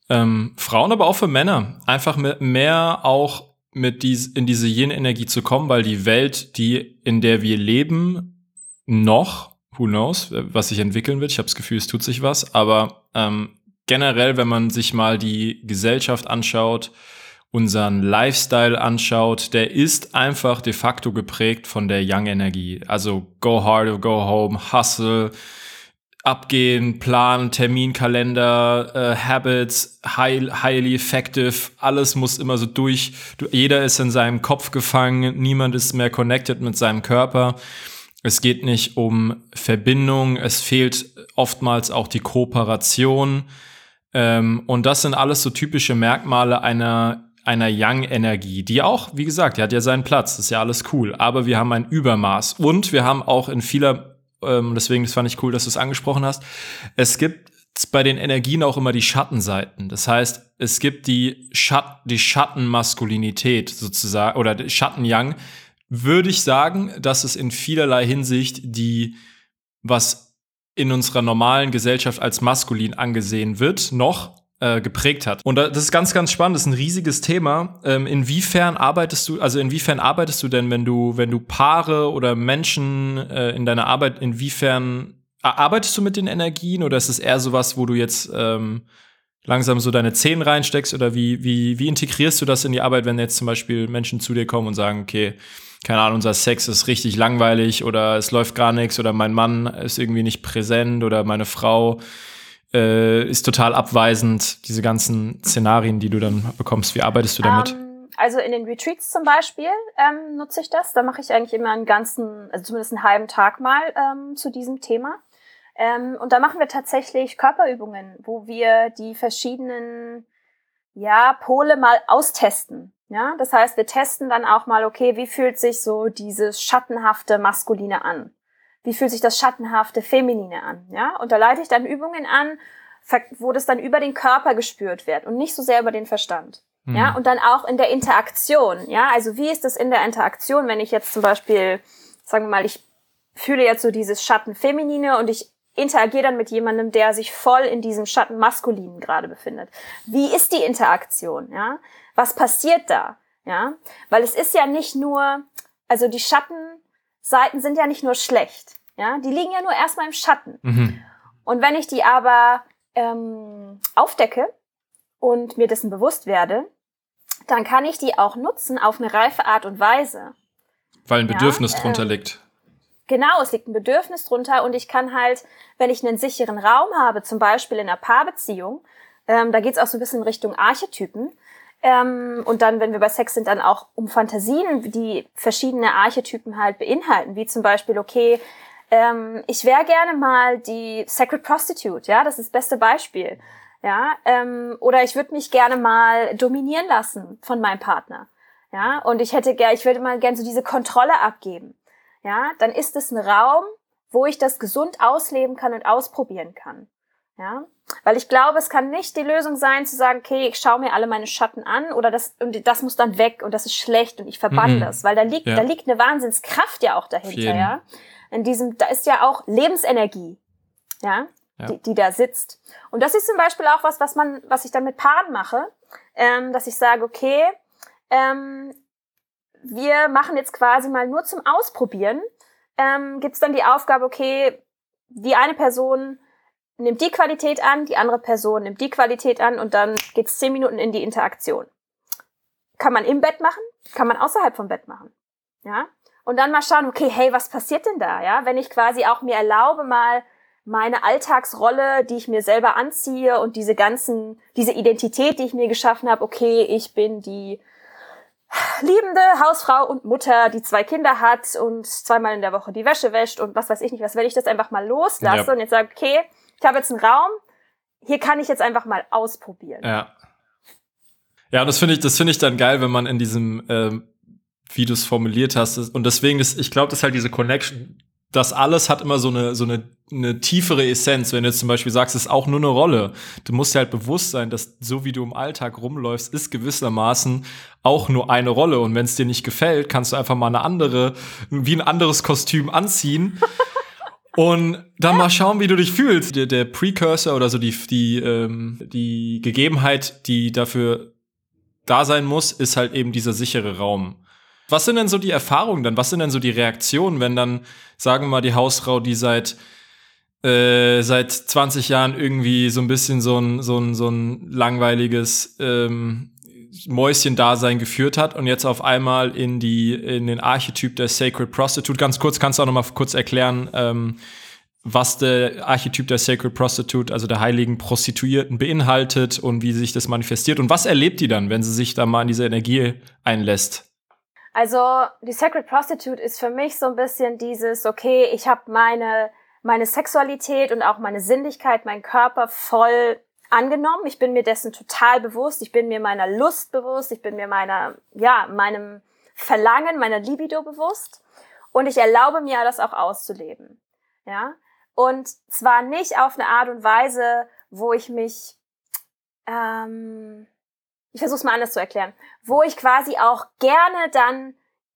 ähm, Frauen, aber auch für Männer, einfach mehr auch mit dies, in diese Yin-Energie zu kommen, weil die Welt, die in der wir leben, noch, who knows, was sich entwickeln wird. Ich habe das Gefühl, es tut sich was, aber ähm, generell, wenn man sich mal die Gesellschaft anschaut, unseren Lifestyle anschaut, der ist einfach de facto geprägt von der Young-Energie. Also go hard or go home, hustle, abgehen, Plan, Terminkalender, äh, Habits, high, highly effective, alles muss immer so durch. Du, jeder ist in seinem Kopf gefangen, niemand ist mehr connected mit seinem Körper. Es geht nicht um Verbindung, es fehlt oftmals auch die Kooperation. Ähm, und das sind alles so typische Merkmale einer einer Young-Energie, die auch, wie gesagt, die hat ja seinen Platz, ist ja alles cool, aber wir haben ein Übermaß und wir haben auch in vieler ähm, deswegen, das fand ich cool, dass du es angesprochen hast. Es gibt bei den Energien auch immer die Schattenseiten. Das heißt, es gibt die, Schat die Schattenmaskulinität sozusagen oder die Schatten-Yang. Würde ich sagen, dass es in vielerlei Hinsicht die, was in unserer normalen Gesellschaft als maskulin angesehen wird, noch äh, geprägt hat. Und das ist ganz, ganz spannend. Das ist ein riesiges Thema. Ähm, inwiefern arbeitest du, also inwiefern arbeitest du denn, wenn du, wenn du Paare oder Menschen äh, in deiner Arbeit, inwiefern arbeitest du mit den Energien oder ist es eher sowas, wo du jetzt ähm, langsam so deine Zehen reinsteckst oder wie, wie, wie integrierst du das in die Arbeit, wenn jetzt zum Beispiel Menschen zu dir kommen und sagen, okay, keine Ahnung, unser Sex ist richtig langweilig oder es läuft gar nichts oder mein Mann ist irgendwie nicht präsent oder meine Frau äh, ist total abweisend, diese ganzen Szenarien, die du dann bekommst. Wie arbeitest du damit? Um, ähm, also in den Retreats zum Beispiel ähm, nutze ich das. Da mache ich eigentlich immer einen ganzen, also zumindest einen halben Tag mal ähm, zu diesem Thema. Ähm, und da machen wir tatsächlich Körperübungen, wo wir die verschiedenen ja, Pole mal austesten. Ja, das heißt, wir testen dann auch mal, okay, wie fühlt sich so dieses schattenhafte Maskuline an? Wie fühlt sich das schattenhafte Feminine an, ja? Und da leite ich dann Übungen an, wo das dann über den Körper gespürt wird und nicht so sehr über den Verstand. Mhm. Ja, und dann auch in der Interaktion, ja, also wie ist das in der Interaktion, wenn ich jetzt zum Beispiel, sagen wir mal, ich fühle jetzt so dieses Schatten Feminine und ich interagiere dann mit jemandem, der sich voll in diesem Schatten Maskulinen gerade befindet. Wie ist die Interaktion, ja? Was passiert da, ja? Weil es ist ja nicht nur, also die Schatten Seiten sind ja nicht nur schlecht. Ja, die liegen ja nur erstmal im Schatten. Mhm. Und wenn ich die aber ähm, aufdecke und mir dessen bewusst werde, dann kann ich die auch nutzen auf eine reife Art und Weise. Weil ein Bedürfnis ja, drunter ähm, liegt. Genau, es liegt ein Bedürfnis drunter und ich kann halt, wenn ich einen sicheren Raum habe, zum Beispiel in einer Paarbeziehung, ähm, da geht es auch so ein bisschen in Richtung Archetypen, ähm, und dann, wenn wir bei Sex sind, dann auch um Fantasien, die verschiedene Archetypen halt beinhalten, wie zum Beispiel, okay, ähm, ich wäre gerne mal die Sacred Prostitute, ja, das ist das beste Beispiel. Ja, ähm, oder ich würde mich gerne mal dominieren lassen von meinem Partner. Ja, und ich hätte gerne, ich würde mal gerne so diese Kontrolle abgeben. Ja, dann ist es ein Raum, wo ich das gesund ausleben kann und ausprobieren kann. Ja, weil ich glaube, es kann nicht die Lösung sein, zu sagen, okay, ich schaue mir alle meine Schatten an oder das, und das muss dann weg und das ist schlecht und ich verbann mhm. das, weil da liegt, ja. da liegt eine Wahnsinnskraft ja auch dahinter, ja. In diesem, da ist ja auch Lebensenergie, ja, ja. Die, die da sitzt. Und das ist zum Beispiel auch was, was man, was ich dann mit Paaren mache, ähm, dass ich sage, okay, ähm, wir machen jetzt quasi mal nur zum Ausprobieren, ähm, gibt es dann die Aufgabe, okay, die eine Person nimmt die Qualität an, die andere Person nimmt die Qualität an und dann geht's zehn Minuten in die Interaktion. Kann man im Bett machen, kann man außerhalb vom Bett machen. Ja? Und dann mal schauen, okay, hey, was passiert denn da? Ja, wenn ich quasi auch mir erlaube, mal meine Alltagsrolle, die ich mir selber anziehe und diese ganzen, diese Identität, die ich mir geschaffen habe, okay, ich bin die liebende Hausfrau und Mutter, die zwei Kinder hat und zweimal in der Woche die Wäsche wäscht und was weiß ich nicht was, wenn ich das einfach mal loslasse ja. und jetzt sage, okay, ich habe jetzt einen Raum, hier kann ich jetzt einfach mal ausprobieren. Ja. Ja, und das finde ich, das finde ich dann geil, wenn man in diesem, ähm, wie du es formuliert hast, und deswegen ist, ich glaube, dass halt diese Connection, das alles hat immer so eine, so eine, eine tiefere Essenz. Wenn du jetzt zum Beispiel sagst, es ist auch nur eine Rolle. Du musst dir halt bewusst sein, dass so wie du im Alltag rumläufst, ist gewissermaßen auch nur eine Rolle. Und wenn es dir nicht gefällt, kannst du einfach mal eine andere, wie ein anderes Kostüm anziehen. Und dann mal schauen, wie du dich fühlst. Der, der Precursor oder so die, die, ähm, die Gegebenheit, die dafür da sein muss, ist halt eben dieser sichere Raum. Was sind denn so die Erfahrungen dann? Was sind denn so die Reaktionen, wenn dann, sagen wir mal, die Hausfrau, die seit äh, seit 20 Jahren irgendwie so ein bisschen so ein, so ein, so ein langweiliges ähm, Mäuschen-Dasein geführt hat und jetzt auf einmal in die in den Archetyp der Sacred Prostitute. Ganz kurz, kannst du auch noch mal kurz erklären, ähm, was der Archetyp der Sacred Prostitute, also der heiligen Prostituierten, beinhaltet und wie sich das manifestiert und was erlebt die dann, wenn sie sich da mal in diese Energie einlässt? Also die Sacred Prostitute ist für mich so ein bisschen dieses, okay, ich habe meine meine Sexualität und auch meine Sinnlichkeit, mein Körper voll angenommen. Ich bin mir dessen total bewusst. Ich bin mir meiner Lust bewusst. Ich bin mir meiner, ja, meinem Verlangen, meiner Libido bewusst. Und ich erlaube mir, das auch auszuleben. Ja. Und zwar nicht auf eine Art und Weise, wo ich mich, ähm, ich versuche es mal anders zu erklären, wo ich quasi auch gerne dann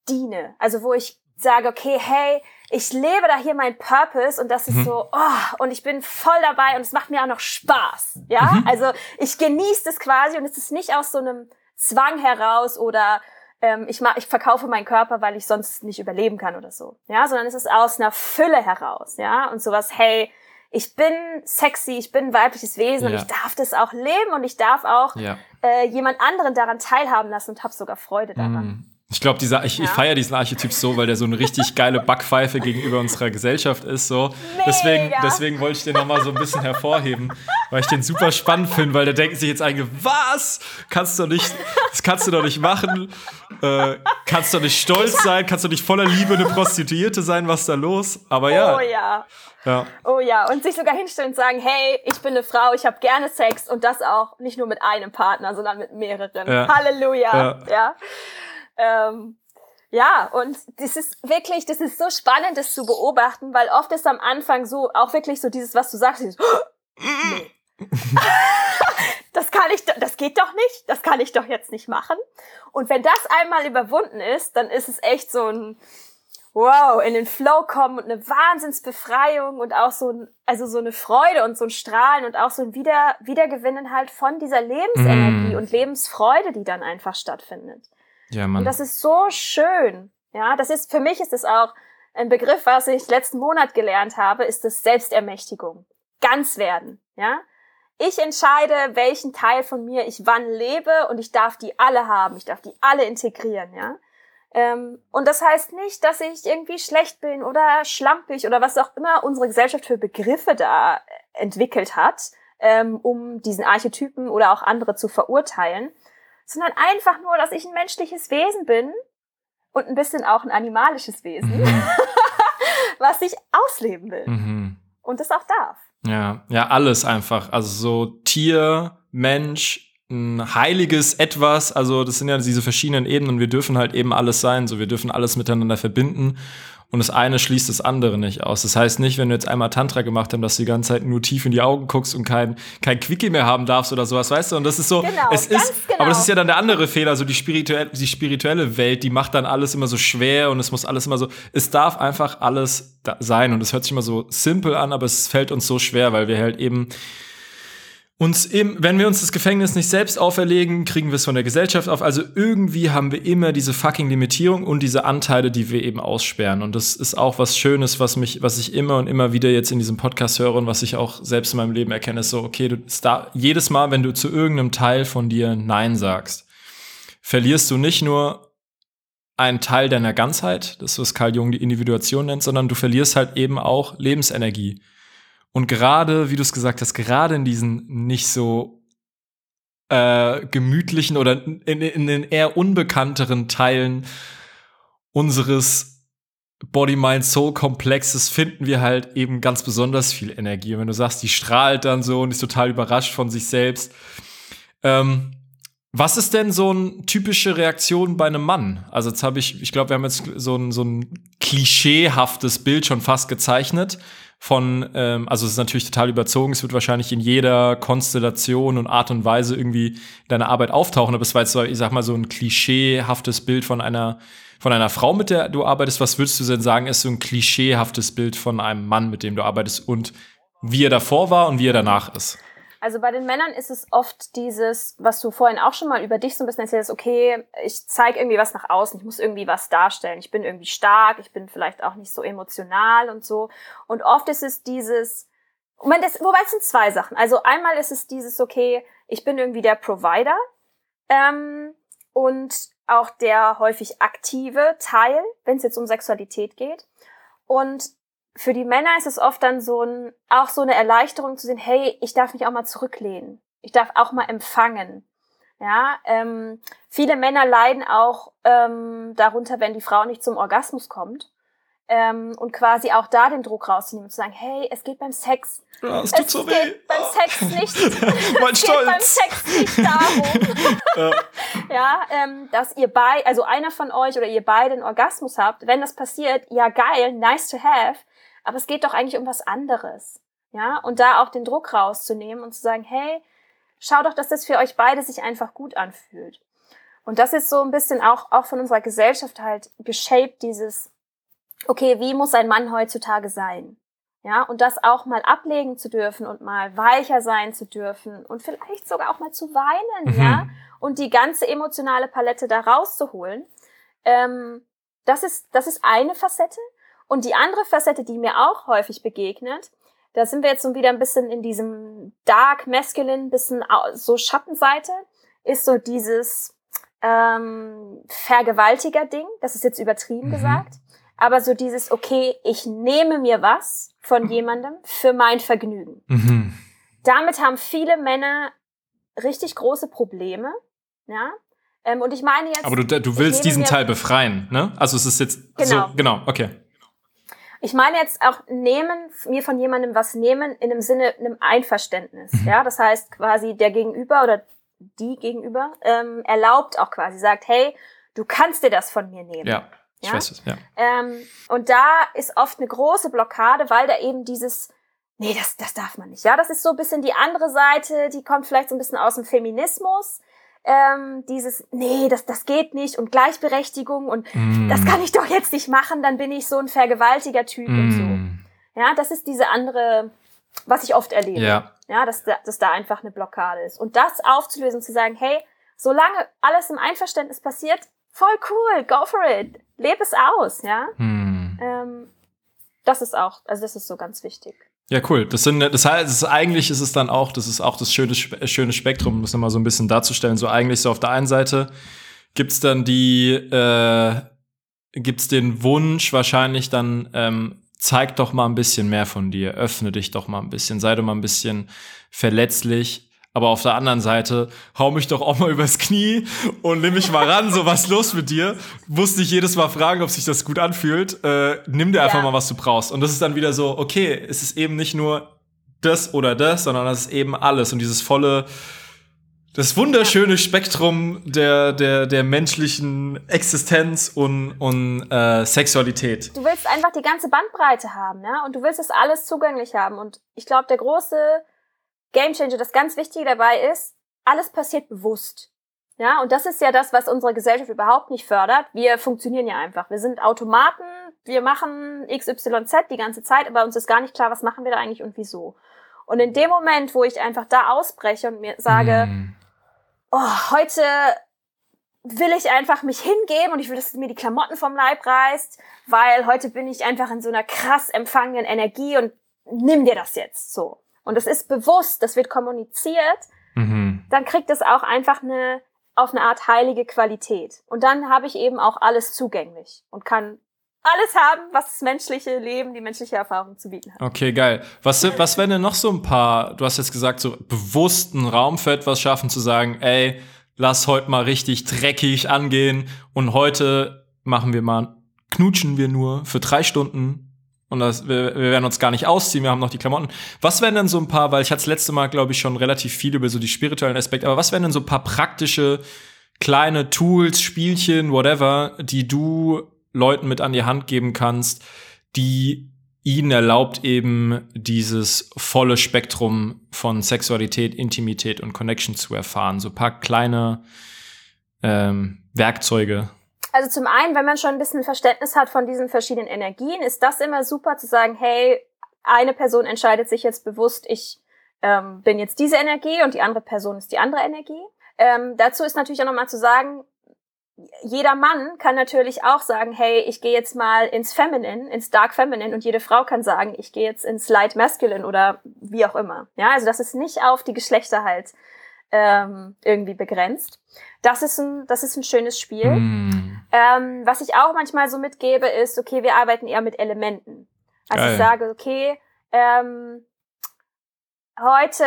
diene. Also wo ich sage, okay, hey, ich lebe da hier mein Purpose und das ist mhm. so, oh, und ich bin voll dabei und es macht mir auch noch Spaß. Ja, mhm. also ich genieße das quasi und es ist nicht aus so einem Zwang heraus oder ähm, ich, mach, ich verkaufe meinen Körper, weil ich sonst nicht überleben kann oder so. Ja, sondern es ist aus einer Fülle heraus. Ja, und sowas, hey, ich bin sexy, ich bin ein weibliches Wesen ja. und ich darf das auch leben und ich darf auch ja. äh, jemand anderen daran teilhaben lassen und habe sogar Freude daran. Mhm. Ich glaube, dieser, ich, ja. ich feiere diesen Archetyp so, weil der so eine richtig geile Backpfeife gegenüber unserer Gesellschaft ist. So. Deswegen, deswegen wollte ich den nochmal so ein bisschen hervorheben, weil ich den super spannend finde, weil der denkt sich jetzt eigentlich, was? Kannst du nicht, das kannst du doch nicht machen. Äh, kannst du nicht stolz sein, kannst du nicht voller Liebe eine Prostituierte sein, was da los? Aber ja. Oh ja. Ja. Oh ja, und sich sogar hinstellen und sagen, hey, ich bin eine Frau, ich habe gerne Sex und das auch nicht nur mit einem Partner, sondern mit mehreren. Ja. Halleluja. Ja. ja. Ähm, ja, und das ist wirklich, das ist so spannend, das zu beobachten, weil oft ist am Anfang so, auch wirklich so dieses, was du sagst, dieses, nee. das kann ich, das geht doch nicht, das kann ich doch jetzt nicht machen. Und wenn das einmal überwunden ist, dann ist es echt so ein, wow, in den Flow kommen und eine Wahnsinnsbefreiung und auch so ein, also so eine Freude und so ein Strahlen und auch so ein Wieder, Wiedergewinnen halt von dieser Lebensenergie mm. und Lebensfreude, die dann einfach stattfindet. Ja, Mann. Und das ist so schön. Ja, das ist, für mich ist es auch ein Begriff, was ich letzten Monat gelernt habe, ist das Selbstermächtigung. Ganz werden. Ja. Ich entscheide, welchen Teil von mir ich wann lebe und ich darf die alle haben. Ich darf die alle integrieren, ja. Ähm, und das heißt nicht, dass ich irgendwie schlecht bin oder schlampig oder was auch immer unsere Gesellschaft für Begriffe da entwickelt hat, ähm, um diesen Archetypen oder auch andere zu verurteilen sondern einfach nur, dass ich ein menschliches Wesen bin und ein bisschen auch ein animalisches Wesen, mhm. was ich ausleben will mhm. und das auch darf. Ja, ja, alles einfach. Also so Tier, Mensch, ein heiliges Etwas. Also das sind ja diese verschiedenen Ebenen. Wir dürfen halt eben alles sein. So, wir dürfen alles miteinander verbinden. Und das eine schließt das andere nicht aus. Das heißt nicht, wenn du jetzt einmal Tantra gemacht hast, dass du die ganze Zeit nur tief in die Augen guckst und kein, kein Quickie mehr haben darfst oder sowas, weißt du? Und das ist so, genau, es ist, genau. aber das ist ja dann der andere Fehler, so die spirituelle, die spirituelle Welt, die macht dann alles immer so schwer und es muss alles immer so, es darf einfach alles sein und es hört sich immer so simpel an, aber es fällt uns so schwer, weil wir halt eben uns eben, wenn wir uns das Gefängnis nicht selbst auferlegen, kriegen wir es von der Gesellschaft auf. Also irgendwie haben wir immer diese fucking Limitierung und diese Anteile, die wir eben aussperren. Und das ist auch was Schönes, was mich, was ich immer und immer wieder jetzt in diesem Podcast höre und was ich auch selbst in meinem Leben erkenne, ist so, okay, du da, jedes Mal, wenn du zu irgendeinem Teil von dir Nein sagst, verlierst du nicht nur einen Teil deiner Ganzheit, das was Karl Jung die Individuation nennt, sondern du verlierst halt eben auch Lebensenergie. Und gerade, wie du es gesagt hast, gerade in diesen nicht so äh, gemütlichen oder in, in den eher unbekannteren Teilen unseres Body-Mind-Soul-Komplexes finden wir halt eben ganz besonders viel Energie. Und wenn du sagst, die strahlt dann so und ist total überrascht von sich selbst. Ähm, was ist denn so eine typische Reaktion bei einem Mann? Also jetzt habe ich, ich glaube, wir haben jetzt so ein, so ein klischeehaftes Bild schon fast gezeichnet von, ähm, also es ist natürlich total überzogen, es wird wahrscheinlich in jeder Konstellation und Art und Weise irgendwie in deiner Arbeit auftauchen, aber es war jetzt ich sag mal, so ein klischeehaftes Bild von einer, von einer Frau, mit der du arbeitest. Was würdest du denn sagen, ist so ein klischeehaftes Bild von einem Mann, mit dem du arbeitest und wie er davor war und wie er danach ist? Also bei den Männern ist es oft dieses, was du vorhin auch schon mal über dich so ein bisschen erzählst, okay, ich zeige irgendwie was nach außen, ich muss irgendwie was darstellen, ich bin irgendwie stark, ich bin vielleicht auch nicht so emotional und so. Und oft ist es dieses, es, wobei es sind zwei Sachen. Also einmal ist es dieses, okay, ich bin irgendwie der Provider ähm, und auch der häufig aktive Teil, wenn es jetzt um Sexualität geht. Und für die Männer ist es oft dann so ein, auch so eine Erleichterung zu sehen, hey, ich darf mich auch mal zurücklehnen. Ich darf auch mal empfangen. Ja, ähm, viele Männer leiden auch ähm, darunter, wenn die Frau nicht zum Orgasmus kommt. Ähm, und quasi auch da den Druck rauszunehmen und zu sagen, hey, es geht beim Sex. Ja, es tut so weh. beim Sex nicht. mein es Stolz. geht beim Sex nicht darum. ja, ja ähm, dass ihr beide, also einer von euch oder ihr beide einen Orgasmus habt. Wenn das passiert, ja geil, nice to have. Aber es geht doch eigentlich um was anderes. Ja, und da auch den Druck rauszunehmen und zu sagen, hey, schau doch, dass das für euch beide sich einfach gut anfühlt. Und das ist so ein bisschen auch, auch von unserer Gesellschaft halt geshaped, dieses, okay, wie muss ein Mann heutzutage sein? Ja, und das auch mal ablegen zu dürfen und mal weicher sein zu dürfen und vielleicht sogar auch mal zu weinen, mhm. ja, und die ganze emotionale Palette da rauszuholen. Ähm, das ist, das ist eine Facette. Und die andere Facette, die mir auch häufig begegnet, da sind wir jetzt so wieder ein bisschen in diesem Dark Masculine, bisschen so Schattenseite, ist so dieses ähm, Vergewaltiger-Ding. Das ist jetzt übertrieben mhm. gesagt. Aber so dieses, okay, ich nehme mir was von jemandem für mein Vergnügen. Mhm. Damit haben viele Männer richtig große Probleme. Ja. Ähm, und ich meine jetzt. Aber du, du willst diesen Teil befreien, ne? Also es ist jetzt genau. so, genau, okay. Ich meine jetzt auch nehmen, mir von jemandem was nehmen in dem Sinne einem Einverständnis. Mhm. Ja, das heißt quasi der Gegenüber oder die Gegenüber ähm, erlaubt auch quasi, sagt, hey, du kannst dir das von mir nehmen. Ja. Ich ja? weiß es, ja. Ähm, und da ist oft eine große Blockade, weil da eben dieses, nee, das, das darf man nicht. Ja, das ist so ein bisschen die andere Seite, die kommt vielleicht so ein bisschen aus dem Feminismus ähm, dieses, nee, das, das geht nicht und Gleichberechtigung und mm. das kann ich doch jetzt nicht machen, dann bin ich so ein vergewaltiger Typ mm. und so. Mm. Ja, das ist diese andere, was ich oft erlebe. Ja, ja dass, da, dass da einfach eine Blockade ist. Und das aufzulösen, zu sagen, hey, solange alles im Einverständnis passiert, voll cool, go for it, lebe es aus, ja. Mm. Ähm, das ist auch, also das ist so ganz wichtig. Ja, cool. Das sind, das heißt, ist, eigentlich ist es dann auch, das ist auch das schöne, schöne Spektrum, um das nochmal so ein bisschen darzustellen. So eigentlich so auf der einen Seite gibt's dann die, äh, gibt's den Wunsch wahrscheinlich dann, ähm, zeig doch mal ein bisschen mehr von dir, öffne dich doch mal ein bisschen, sei doch mal ein bisschen verletzlich aber auf der anderen Seite, hau mich doch auch mal übers Knie und nimm mich mal ran, so was los mit dir. Muss nicht jedes Mal fragen, ob sich das gut anfühlt. Äh, nimm dir einfach ja. mal, was du brauchst. Und das ist dann wieder so, okay, es ist eben nicht nur das oder das, sondern das ist eben alles. Und dieses volle das wunderschöne Spektrum der, der, der menschlichen Existenz und, und äh, Sexualität. Du willst einfach die ganze Bandbreite haben, ja, und du willst das alles zugänglich haben. Und ich glaube, der große Gamechanger, das ganz Wichtige dabei ist, alles passiert bewusst. Ja, und das ist ja das, was unsere Gesellschaft überhaupt nicht fördert. Wir funktionieren ja einfach. Wir sind Automaten, wir machen XYZ die ganze Zeit, aber uns ist gar nicht klar, was machen wir da eigentlich und wieso. Und in dem Moment, wo ich einfach da ausbreche und mir sage, mm oh, heute will ich einfach mich hingeben und ich will, dass mir die Klamotten vom Leib reißt, weil heute bin ich einfach in so einer krass empfangenen Energie und nimm dir das jetzt so. Und es ist bewusst, das wird kommuniziert, mhm. dann kriegt es auch einfach eine, auf eine Art heilige Qualität. Und dann habe ich eben auch alles zugänglich und kann alles haben, was das menschliche Leben, die menschliche Erfahrung zu bieten hat. Okay, geil. Was, was wären denn noch so ein paar, du hast jetzt gesagt, so bewussten Raum für etwas schaffen, zu sagen, ey, lass heute mal richtig dreckig angehen und heute machen wir mal, knutschen wir nur für drei Stunden und das, wir, wir werden uns gar nicht ausziehen, wir haben noch die Klamotten. Was wären denn so ein paar, weil ich hatte das letzte Mal, glaube ich, schon relativ viel über so die spirituellen Aspekte, aber was wären denn so ein paar praktische kleine Tools, Spielchen, whatever, die du Leuten mit an die Hand geben kannst, die ihnen erlaubt eben dieses volle Spektrum von Sexualität, Intimität und Connection zu erfahren. So ein paar kleine ähm, Werkzeuge. Also zum einen, wenn man schon ein bisschen Verständnis hat von diesen verschiedenen Energien, ist das immer super zu sagen, hey, eine Person entscheidet sich jetzt bewusst, ich ähm, bin jetzt diese Energie und die andere Person ist die andere Energie. Ähm, dazu ist natürlich auch nochmal zu sagen, jeder Mann kann natürlich auch sagen, hey, ich gehe jetzt mal ins Feminine, ins Dark Feminine und jede Frau kann sagen, ich gehe jetzt ins Light Masculine oder wie auch immer. Ja, also das ist nicht auf die Geschlechter halt ähm, irgendwie begrenzt. Das ist ein, das ist ein schönes Spiel. Mm. Ähm, was ich auch manchmal so mitgebe, ist, okay, wir arbeiten eher mit Elementen. Also Geil. ich sage, okay, ähm, heute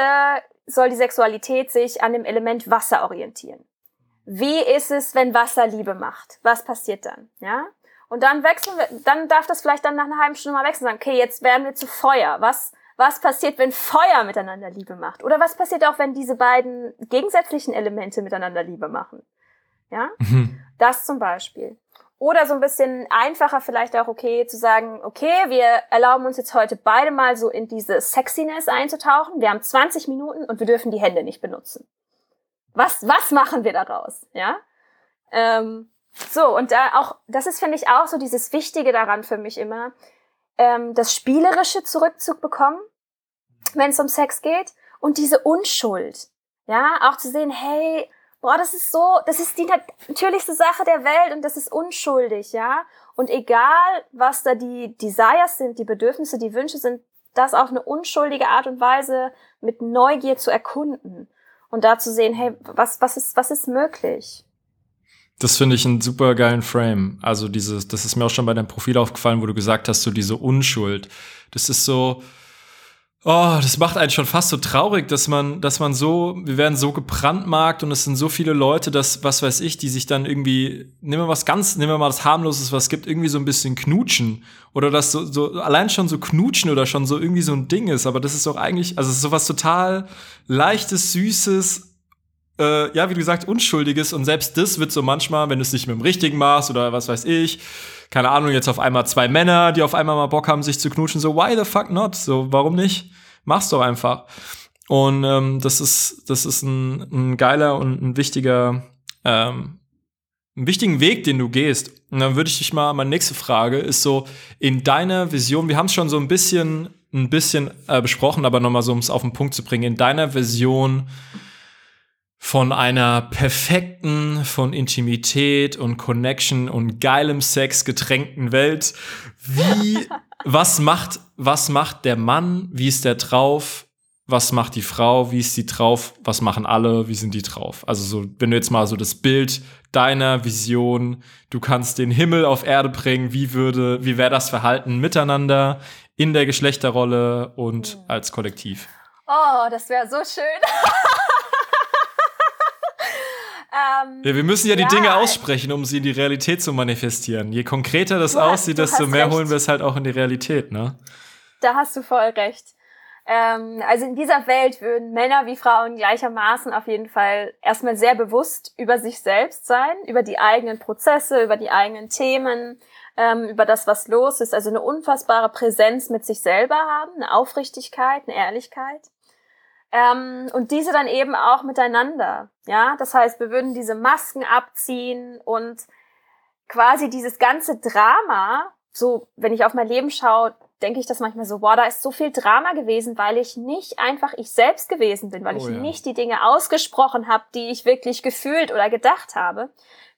soll die Sexualität sich an dem Element Wasser orientieren. Wie ist es, wenn Wasser Liebe macht? Was passiert dann? Ja? Und dann wechseln wir, dann darf das vielleicht dann nach einer halben Stunde mal wechseln sagen, okay, jetzt werden wir zu Feuer. Was, was passiert, wenn Feuer miteinander Liebe macht? Oder was passiert auch, wenn diese beiden gegensätzlichen Elemente miteinander Liebe machen? Ja? Mhm. Das zum Beispiel. Oder so ein bisschen einfacher vielleicht auch, okay, zu sagen, okay, wir erlauben uns jetzt heute beide mal so in diese Sexiness einzutauchen. Wir haben 20 Minuten und wir dürfen die Hände nicht benutzen. Was, was machen wir daraus? Ja. Ähm, so, und da auch, das ist, finde ich, auch so dieses Wichtige daran für mich immer, ähm, das Spielerische zurückzubekommen, wenn es um Sex geht, und diese Unschuld. Ja, auch zu sehen, hey, boah, das ist so, das ist die natürlichste Sache der Welt und das ist unschuldig, ja. Und egal, was da die Desires sind, die Bedürfnisse, die Wünsche sind, das auf eine unschuldige Art und Weise mit Neugier zu erkunden und da zu sehen, hey, was, was ist, was ist möglich? Das finde ich einen super geilen Frame. Also dieses, das ist mir auch schon bei deinem Profil aufgefallen, wo du gesagt hast, so diese Unschuld. Das ist so, Oh, das macht einen schon fast so traurig, dass man, dass man so, wir werden so gebrandmarkt und es sind so viele Leute, dass, was weiß ich, die sich dann irgendwie, nehmen wir was ganz, nehmen wir mal das harmloses, was gibt, irgendwie so ein bisschen knutschen. Oder dass so, so, allein schon so knutschen oder schon so irgendwie so ein Ding ist. Aber das ist doch eigentlich, also es ist sowas total leichtes, süßes, äh, ja, wie du gesagt, unschuldiges. Und selbst das wird so manchmal, wenn du es nicht mit dem Richtigen machst oder was weiß ich, keine Ahnung, jetzt auf einmal zwei Männer, die auf einmal mal Bock haben, sich zu knutschen, so, why the fuck not? So, warum nicht? Mach's doch einfach. Und ähm, das ist, das ist ein, ein geiler und ein wichtiger, ähm, einen wichtigen Weg, den du gehst. Und dann würde ich dich mal, meine nächste Frage ist so, in deiner Vision, wir haben es schon so ein bisschen, ein bisschen äh, besprochen, aber nochmal so, um es auf den Punkt zu bringen, in deiner Vision, von einer perfekten, von Intimität und Connection und geilem Sex getränkten Welt. Wie, was macht, was macht der Mann? Wie ist der drauf? Was macht die Frau? Wie ist sie drauf? Was machen alle? Wie sind die drauf? Also so, wenn du jetzt mal so das Bild deiner Vision, du kannst den Himmel auf Erde bringen, wie würde, wie wäre das Verhalten miteinander in der Geschlechterrolle und hm. als Kollektiv? Oh, das wäre so schön. Ähm, ja, wir müssen ja die ja, Dinge aussprechen, um sie in die Realität zu manifestieren. Je konkreter das aussieht, desto mehr recht. holen wir es halt auch in die Realität, ne? Da hast du voll recht. Ähm, also in dieser Welt würden Männer wie Frauen gleichermaßen auf jeden Fall erstmal sehr bewusst über sich selbst sein, über die eigenen Prozesse, über die eigenen Themen, ähm, über das, was los ist. Also eine unfassbare Präsenz mit sich selber haben, eine Aufrichtigkeit, eine Ehrlichkeit. Ähm, und diese dann eben auch miteinander. Ja, das heißt, wir würden diese Masken abziehen und quasi dieses ganze Drama, so wenn ich auf mein Leben schaue, denke ich das manchmal so, boah, da ist so viel Drama gewesen, weil ich nicht einfach ich selbst gewesen bin, weil oh, ich ja. nicht die Dinge ausgesprochen habe, die ich wirklich gefühlt oder gedacht habe.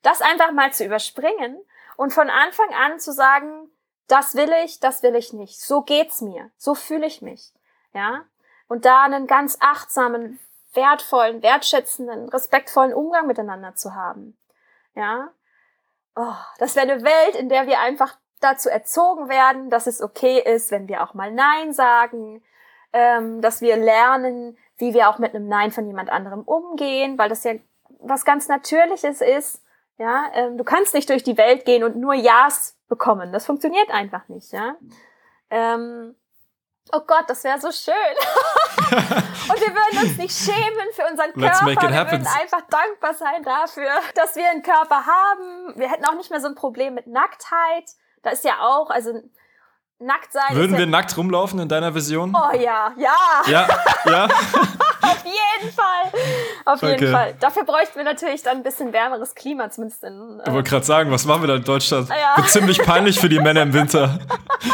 Das einfach mal zu überspringen und von Anfang an zu sagen, das will ich, das will ich nicht. So geht's mir. So fühle ich mich. Ja? Und da einen ganz achtsamen, wertvollen, wertschätzenden, respektvollen Umgang miteinander zu haben. Ja? Oh, das wäre eine Welt, in der wir einfach dazu erzogen werden, dass es okay ist, wenn wir auch mal Nein sagen, ähm, dass wir lernen, wie wir auch mit einem Nein von jemand anderem umgehen, weil das ja was ganz Natürliches ist. Ja, ähm, du kannst nicht durch die Welt gehen und nur Ja's bekommen. Das funktioniert einfach nicht. Ja. Ähm, oh Gott, das wäre so schön. und wir würden uns nicht schämen für unseren Körper. wir würden einfach dankbar sein dafür, dass wir einen Körper haben. Wir hätten auch nicht mehr so ein Problem mit Nacktheit. Da ist ja auch, also nackt sein. Würden wir ja nackt rumlaufen in deiner Vision? Oh ja, ja. Ja, ja. Auf jeden Fall. Auf jeden okay. Fall. Dafür bräuchten wir natürlich dann ein bisschen wärmeres Klima, zumindest in. Äh ich wollte gerade sagen, was machen wir da in Deutschland? Ja. Wird ziemlich peinlich für die Männer im Winter.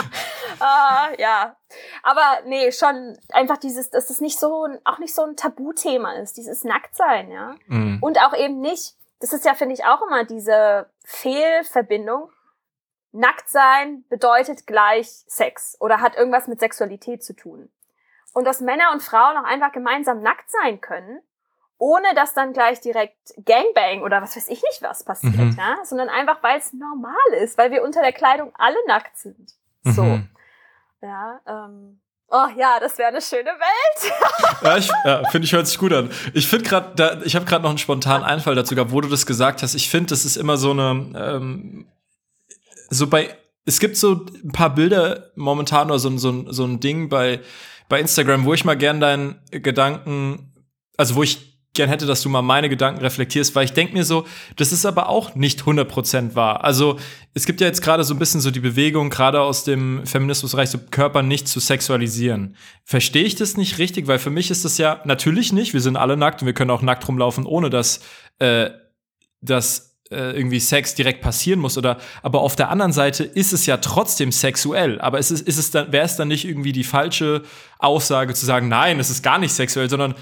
ah, ja. Aber nee, schon einfach dieses, dass das nicht so, auch nicht so ein Tabuthema ist, dieses Nacktsein, ja. Mhm. Und auch eben nicht, das ist ja, finde ich, auch immer diese Fehlverbindung Nackt sein bedeutet gleich Sex oder hat irgendwas mit Sexualität zu tun. Und dass Männer und Frauen auch einfach gemeinsam nackt sein können, ohne dass dann gleich direkt Gangbang oder was weiß ich nicht was passiert, mhm. ja? sondern einfach, weil es normal ist, weil wir unter der Kleidung alle nackt sind. So. Mhm. Ja, ähm, Oh ja, das wäre eine schöne Welt. ja, ich, ja finde ich, hört sich gut an. Ich finde gerade, ich habe gerade noch einen spontanen Einfall dazu gehabt, wo du das gesagt hast. Ich finde, das ist immer so eine, ähm, so bei, es gibt so ein paar Bilder momentan oder so, so, so ein Ding bei, bei Instagram, wo ich mal gern deinen Gedanken, also wo ich gern hätte, dass du mal meine Gedanken reflektierst, weil ich denke mir so, das ist aber auch nicht 100% wahr. Also es gibt ja jetzt gerade so ein bisschen so die Bewegung, gerade aus dem Feminismusbereich, so Körper nicht zu sexualisieren. Verstehe ich das nicht richtig? Weil für mich ist das ja natürlich nicht, wir sind alle nackt und wir können auch nackt rumlaufen, ohne dass, äh, dass äh, irgendwie Sex direkt passieren muss oder aber auf der anderen Seite ist es ja trotzdem sexuell. Aber ist es ist es dann wäre es dann nicht irgendwie die falsche Aussage zu sagen nein es ist gar nicht sexuell sondern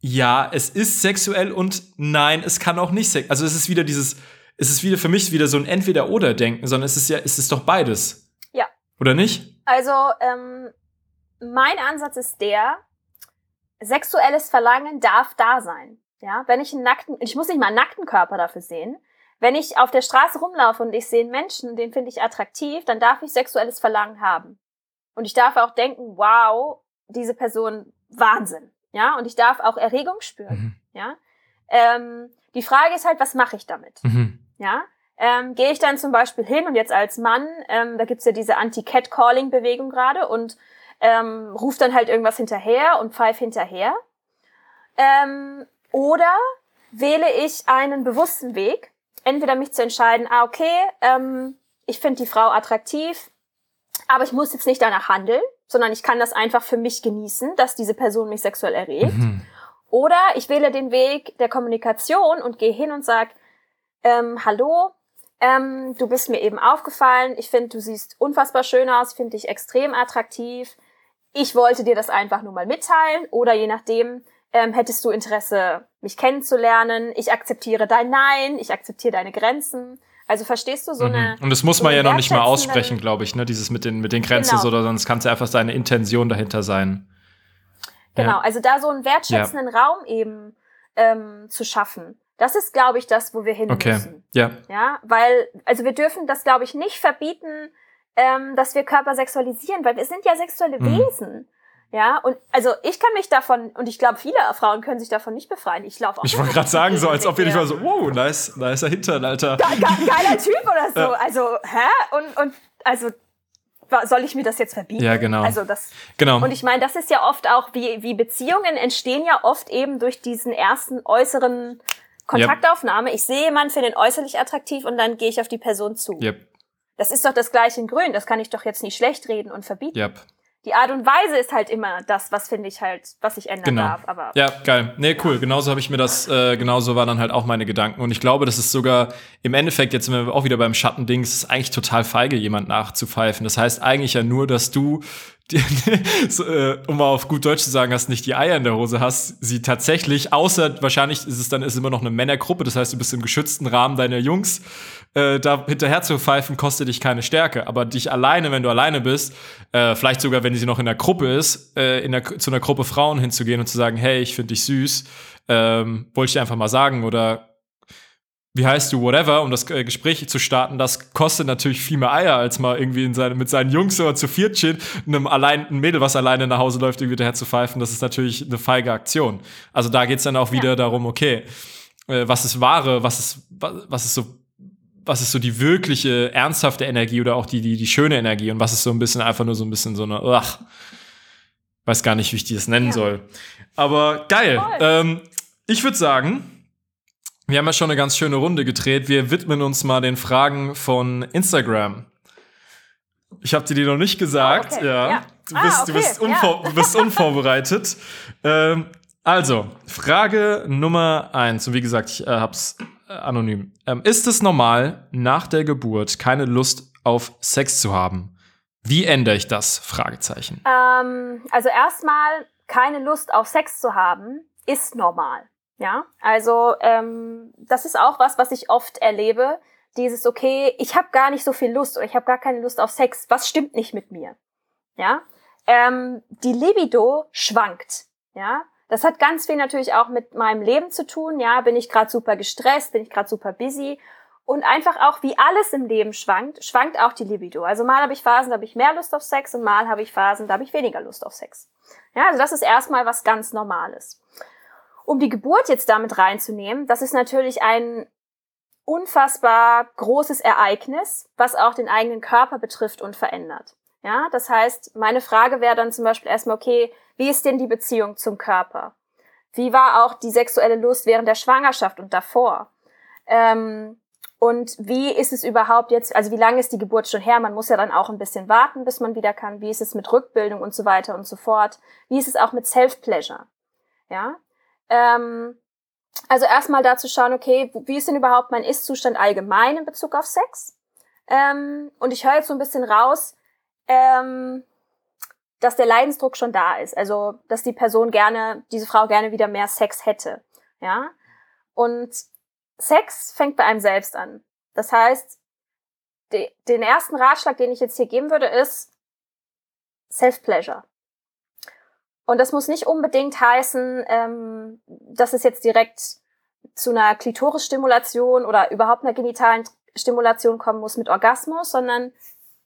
ja es ist sexuell und nein es kann auch nicht sexuell also es ist wieder dieses es ist wieder für mich wieder so ein entweder oder denken sondern es ist ja es ist doch beides. Ja. Oder nicht? Also ähm, mein Ansatz ist der sexuelles Verlangen darf da sein ja, wenn ich einen nackten, ich muss nicht mal einen nackten Körper dafür sehen. Wenn ich auf der Straße rumlaufe und ich sehe einen Menschen, den finde ich attraktiv, dann darf ich sexuelles Verlangen haben. Und ich darf auch denken, wow, diese Person Wahnsinn. Ja, und ich darf auch Erregung spüren. Mhm. Ja, ähm, die Frage ist halt, was mache ich damit? Mhm. Ja, ähm, gehe ich dann zum Beispiel hin und jetzt als Mann, ähm, da gibt's ja diese Anti-Cat-Calling-Bewegung gerade und ähm, ruft dann halt irgendwas hinterher und pfeif hinterher. Ähm, oder wähle ich einen bewussten Weg, entweder mich zu entscheiden, ah, okay, ähm, ich finde die Frau attraktiv, aber ich muss jetzt nicht danach handeln, sondern ich kann das einfach für mich genießen, dass diese Person mich sexuell erregt. Mhm. Oder ich wähle den Weg der Kommunikation und gehe hin und sage, ähm, hallo, ähm, du bist mir eben aufgefallen, ich finde, du siehst unfassbar schön aus, finde dich extrem attraktiv. Ich wollte dir das einfach nur mal mitteilen oder je nachdem, ähm, hättest du Interesse, mich kennenzulernen? Ich akzeptiere dein Nein, ich akzeptiere deine Grenzen. Also verstehst du so mhm. eine. Und das muss man so ja noch nicht mal aussprechen, glaube ich, ne? Dieses mit den, mit den Grenzen genau. oder sonst kann es ja einfach seine Intention dahinter sein. Genau, ja. also da so einen wertschätzenden ja. Raum eben ähm, zu schaffen. Das ist, glaube ich, das, wo wir hin okay. müssen. Ja. Ja, weil, also wir dürfen das, glaube ich, nicht verbieten, ähm, dass wir Körper sexualisieren, weil wir sind ja sexuelle mhm. Wesen. Ja, und also ich kann mich davon, und ich glaube, viele Frauen können sich davon nicht befreien. Ich laufe auch. Ich wollte gerade sagen, so als ob wir nicht mal so, wow, nice, nicer Hintern, Alter. Ge ge geiler Typ oder so. Ja. Also, hä? Und, und also soll ich mir das jetzt verbieten? Ja, genau. Also das, genau. Und ich meine, das ist ja oft auch, wie, wie Beziehungen entstehen ja oft eben durch diesen ersten äußeren Kontaktaufnahme. Yep. Ich sehe jemanden, finde ihn äußerlich attraktiv und dann gehe ich auf die Person zu. Yep. Das ist doch das gleiche in Grün. Das kann ich doch jetzt nicht schlecht reden und verbieten. Yep die Art und Weise ist halt immer das, was finde ich halt, was ich ändern genau. darf. Aber ja, geil. Nee, cool. Genauso habe ich mir das, äh, genauso waren dann halt auch meine Gedanken. Und ich glaube, das ist sogar im Endeffekt, jetzt sind wir auch wieder beim Schattendings, ist eigentlich total feige, jemand nachzupfeifen. Das heißt eigentlich ja nur, dass du so, äh, um mal auf gut Deutsch zu sagen, hast nicht die Eier in der Hose hast, sie tatsächlich, außer wahrscheinlich ist es dann ist immer noch eine Männergruppe, das heißt, du bist im geschützten Rahmen deiner Jungs, äh, da hinterher zu pfeifen, kostet dich keine Stärke. Aber dich alleine, wenn du alleine bist, äh, vielleicht sogar, wenn sie noch in der Gruppe ist, äh, in der, zu einer Gruppe Frauen hinzugehen und zu sagen, hey, ich finde dich süß, ähm, wollte ich dir einfach mal sagen oder wie heißt du, whatever, um das äh, Gespräch zu starten, das kostet natürlich viel mehr Eier, als mal irgendwie in seine, mit seinen Jungs oder zu viert steht, einem allein, ein Mädel, was alleine nach Hause läuft, irgendwie daher zu pfeifen. Das ist natürlich eine feige Aktion. Also da geht's dann auch wieder ja. darum, okay, äh, was ist wahre, was ist, was ist so, was ist so die wirkliche, ernsthafte Energie oder auch die, die, die schöne Energie und was ist so ein bisschen einfach nur so ein bisschen so eine, ach, weiß gar nicht, wie ich die das nennen ja. soll. Aber geil. Ähm, ich würde sagen, wir haben ja schon eine ganz schöne Runde gedreht. Wir widmen uns mal den Fragen von Instagram. Ich habe dir die noch nicht gesagt. Oh, okay. ja. ja. Du, ah, bist, okay. du, bist ja. du, bist, unvorbereitet. ähm, also, Frage Nummer eins. Und wie gesagt, ich äh, hab's äh, anonym. Ähm, ist es normal, nach der Geburt keine Lust auf Sex zu haben? Wie ändere ich das? Fragezeichen. Ähm, also erstmal keine Lust auf Sex zu haben, ist normal. Ja, also ähm, das ist auch was, was ich oft erlebe. Dieses, okay, ich habe gar nicht so viel Lust oder ich habe gar keine Lust auf Sex. Was stimmt nicht mit mir? Ja, ähm, die Libido schwankt. Ja, das hat ganz viel natürlich auch mit meinem Leben zu tun. Ja, bin ich gerade super gestresst, bin ich gerade super busy und einfach auch wie alles im Leben schwankt, schwankt auch die Libido. Also mal habe ich Phasen, da habe ich mehr Lust auf Sex und mal habe ich Phasen, da habe ich weniger Lust auf Sex. Ja, also das ist erstmal was ganz Normales. Um die Geburt jetzt damit reinzunehmen, das ist natürlich ein unfassbar großes Ereignis, was auch den eigenen Körper betrifft und verändert. Ja, das heißt, meine Frage wäre dann zum Beispiel erstmal, okay, wie ist denn die Beziehung zum Körper? Wie war auch die sexuelle Lust während der Schwangerschaft und davor? Ähm, und wie ist es überhaupt jetzt, also wie lange ist die Geburt schon her? Man muss ja dann auch ein bisschen warten, bis man wieder kann. Wie ist es mit Rückbildung und so weiter und so fort? Wie ist es auch mit Self-Pleasure? Ja, ähm, also erstmal dazu schauen, okay, wie ist denn überhaupt mein Ist-Zustand allgemein in Bezug auf Sex? Ähm, und ich höre jetzt so ein bisschen raus, ähm, dass der Leidensdruck schon da ist. Also, dass die Person gerne, diese Frau gerne wieder mehr Sex hätte. Ja. Und Sex fängt bei einem selbst an. Das heißt, de, den ersten Ratschlag, den ich jetzt hier geben würde, ist Self-Pleasure. Und das muss nicht unbedingt heißen, ähm, dass es jetzt direkt zu einer Klitorisstimulation oder überhaupt einer genitalen Stimulation kommen muss mit Orgasmus, sondern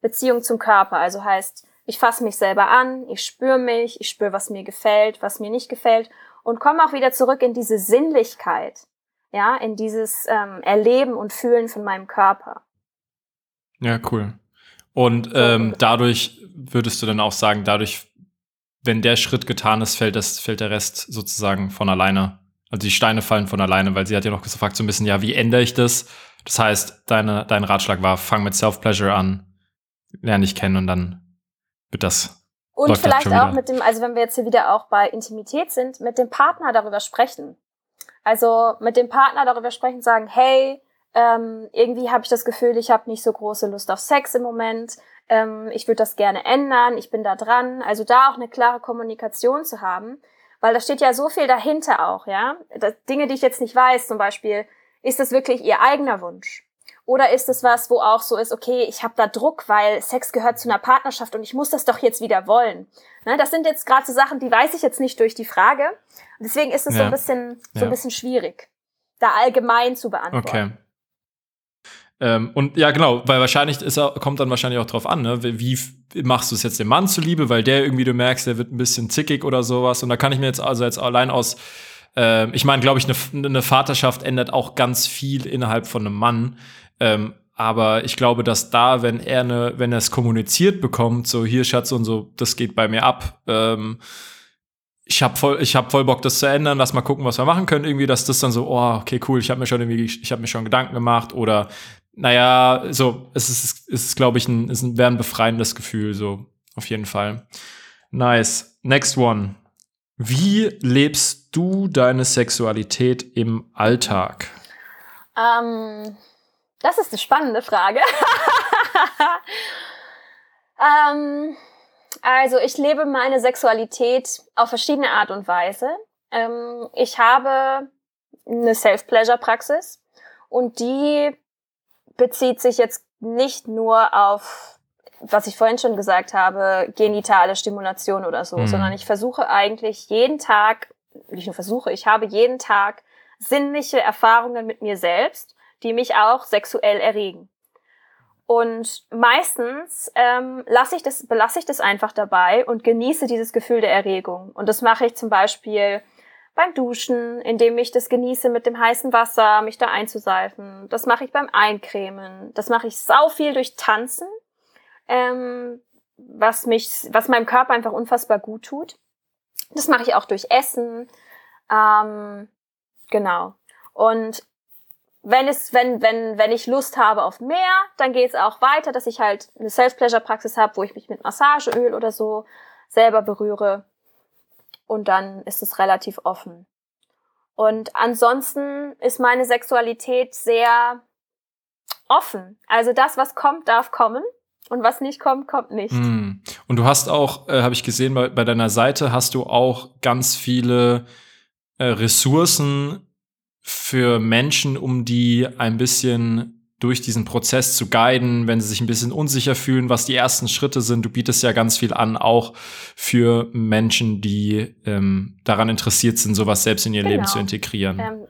Beziehung zum Körper. Also heißt, ich fasse mich selber an, ich spüre mich, ich spüre, was mir gefällt, was mir nicht gefällt und komme auch wieder zurück in diese Sinnlichkeit, ja, in dieses ähm, Erleben und Fühlen von meinem Körper. Ja, cool. Und ähm, dadurch würdest du dann auch sagen, dadurch wenn der Schritt getan ist, fällt, das, fällt der Rest sozusagen von alleine. Also die Steine fallen von alleine, weil sie hat ja noch gefragt so ein bisschen, ja, wie ändere ich das? Das heißt, deine, dein Ratschlag war, fang mit Self-Pleasure an, lerne dich kennen und dann wird das. Und vielleicht auch mit dem, also wenn wir jetzt hier wieder auch bei Intimität sind, mit dem Partner darüber sprechen. Also mit dem Partner darüber sprechen, sagen, hey, ähm, irgendwie habe ich das Gefühl, ich habe nicht so große Lust auf Sex im Moment ähm, ich würde das gerne ändern, ich bin da dran. Also da auch eine klare Kommunikation zu haben, weil da steht ja so viel dahinter auch, ja. Das, Dinge, die ich jetzt nicht weiß, zum Beispiel, ist das wirklich ihr eigener Wunsch? Oder ist es was, wo auch so ist, okay, ich habe da Druck, weil Sex gehört zu einer Partnerschaft und ich muss das doch jetzt wieder wollen. Ne, das sind jetzt gerade so Sachen, die weiß ich jetzt nicht durch die Frage. Deswegen ist es ja. so ein bisschen, so ja. ein bisschen schwierig, da allgemein zu beantworten. Okay. Ähm, und ja, genau, weil wahrscheinlich ist kommt dann wahrscheinlich auch drauf an, ne? Wie machst du es jetzt dem Mann zuliebe, weil der irgendwie, du merkst, der wird ein bisschen zickig oder sowas. Und da kann ich mir jetzt also jetzt allein aus, äh, ich meine, glaube ich, eine, eine Vaterschaft ändert auch ganz viel innerhalb von einem Mann. Ähm, aber ich glaube, dass da, wenn er eine, wenn es kommuniziert bekommt, so hier Schatz und so, das geht bei mir ab. Ähm, ich habe voll, ich habe voll Bock, das zu ändern. Lass mal gucken, was wir machen können. Irgendwie, dass das dann so, oh, okay, cool. Ich habe mir schon irgendwie, ich habe mir schon Gedanken gemacht oder, naja, so, es ist, es ist, glaube ich, ein, es wäre ein befreiendes Gefühl, so auf jeden Fall. Nice. Next one. Wie lebst du deine Sexualität im Alltag? Ähm, das ist eine spannende Frage. ähm, also ich lebe meine Sexualität auf verschiedene Art und Weise. Ähm, ich habe eine Self-Pleasure-Praxis und die bezieht sich jetzt nicht nur auf, was ich vorhin schon gesagt habe, genitale Stimulation oder so, mhm. sondern ich versuche eigentlich jeden Tag, nicht nur versuche, ich habe jeden Tag sinnliche Erfahrungen mit mir selbst, die mich auch sexuell erregen. Und meistens ähm, lasse ich das, belasse ich das einfach dabei und genieße dieses Gefühl der Erregung. Und das mache ich zum Beispiel beim Duschen, indem ich das genieße mit dem heißen Wasser, mich da einzuseifen. Das mache ich beim Eincremen. Das mache ich sau viel durch Tanzen, ähm, was mich, was meinem Körper einfach unfassbar gut tut. Das mache ich auch durch Essen. Ähm, genau. Und wenn es, wenn, wenn, wenn ich Lust habe auf mehr, dann geht es auch weiter, dass ich halt eine Self-Pleasure-Praxis habe, wo ich mich mit Massageöl oder so selber berühre. Und dann ist es relativ offen. Und ansonsten ist meine Sexualität sehr offen. Also das, was kommt, darf kommen. Und was nicht kommt, kommt nicht. Mm. Und du hast auch, äh, habe ich gesehen, bei, bei deiner Seite hast du auch ganz viele äh, Ressourcen für Menschen, um die ein bisschen durch diesen Prozess zu guiden, wenn sie sich ein bisschen unsicher fühlen, was die ersten Schritte sind. Du bietest ja ganz viel an, auch für Menschen, die ähm, daran interessiert sind, sowas selbst in ihr genau. Leben zu integrieren. Ähm,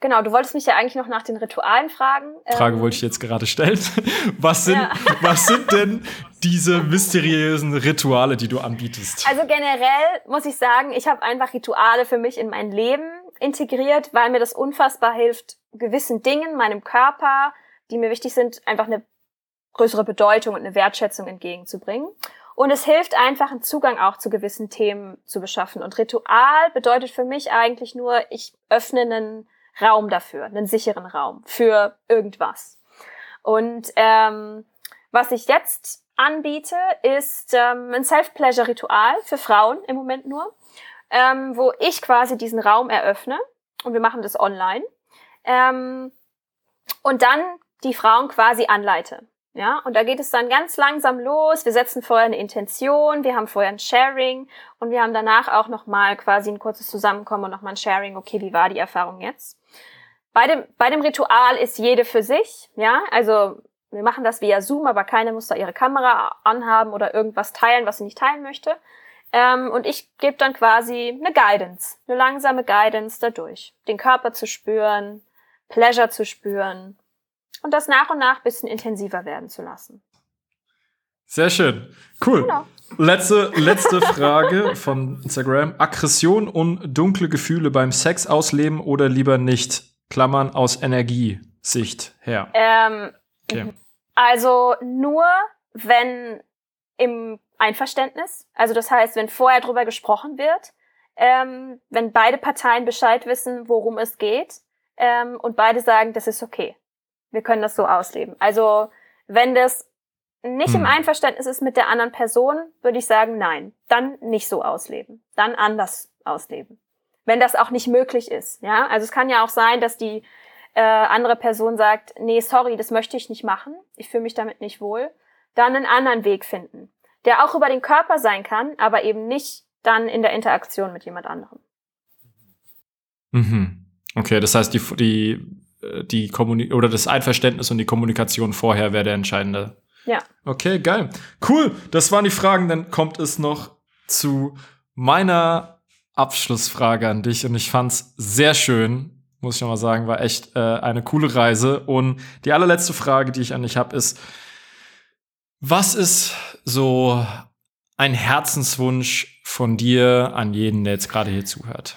genau, du wolltest mich ja eigentlich noch nach den Ritualen fragen. Frage ähm, wollte ich jetzt gerade stellen. Was sind, ja. was sind denn diese mysteriösen Rituale, die du anbietest? Also generell muss ich sagen, ich habe einfach Rituale für mich in mein Leben integriert, weil mir das unfassbar hilft, gewissen Dingen, meinem Körper, die mir wichtig sind, einfach eine größere Bedeutung und eine Wertschätzung entgegenzubringen. Und es hilft einfach, einen Zugang auch zu gewissen Themen zu beschaffen. Und Ritual bedeutet für mich eigentlich nur, ich öffne einen Raum dafür, einen sicheren Raum für irgendwas. Und ähm, was ich jetzt anbiete, ist ähm, ein Self-Pleasure-Ritual für Frauen im Moment nur ähm, wo ich quasi diesen Raum eröffne und wir machen das online ähm, und dann die Frauen quasi anleite. Ja, und da geht es dann ganz langsam los. Wir setzen vorher eine Intention, wir haben vorher ein Sharing und wir haben danach auch nochmal quasi ein kurzes Zusammenkommen und nochmal ein Sharing. Okay, wie war die Erfahrung jetzt? Bei dem, bei dem Ritual ist jede für sich. Ja, also wir machen das via Zoom, aber keine muss da ihre Kamera anhaben oder irgendwas teilen, was sie nicht teilen möchte. Ähm, und ich gebe dann quasi eine Guidance, eine langsame Guidance dadurch. Den Körper zu spüren, Pleasure zu spüren und das nach und nach bisschen intensiver werden zu lassen. Sehr schön. Cool. Genau. Letzte, letzte Frage von Instagram. Aggression und dunkle Gefühle beim Sex ausleben oder lieber nicht? Klammern aus Energiesicht her. Ähm, okay. Also nur, wenn im Einverständnis. Also das heißt, wenn vorher drüber gesprochen wird, ähm, wenn beide Parteien Bescheid wissen, worum es geht, ähm, und beide sagen, das ist okay. Wir können das so ausleben. Also wenn das nicht hm. im Einverständnis ist mit der anderen Person, würde ich sagen, nein, dann nicht so ausleben, dann anders ausleben. Wenn das auch nicht möglich ist, ja. Also es kann ja auch sein, dass die äh, andere Person sagt, nee, sorry, das möchte ich nicht machen, ich fühle mich damit nicht wohl, dann einen anderen Weg finden der auch über den Körper sein kann, aber eben nicht dann in der Interaktion mit jemand anderem. Mhm. Okay, das heißt, die, die, äh, die Kommuni oder das Einverständnis und die Kommunikation vorher wäre der entscheidende. Ja. Okay, geil. Cool. Das waren die Fragen. Dann kommt es noch zu meiner Abschlussfrage an dich und ich fand's sehr schön, muss ich noch mal sagen, war echt äh, eine coole Reise. Und die allerletzte Frage, die ich an dich habe, ist, was ist so ein Herzenswunsch von dir an jeden, der jetzt gerade hier zuhört?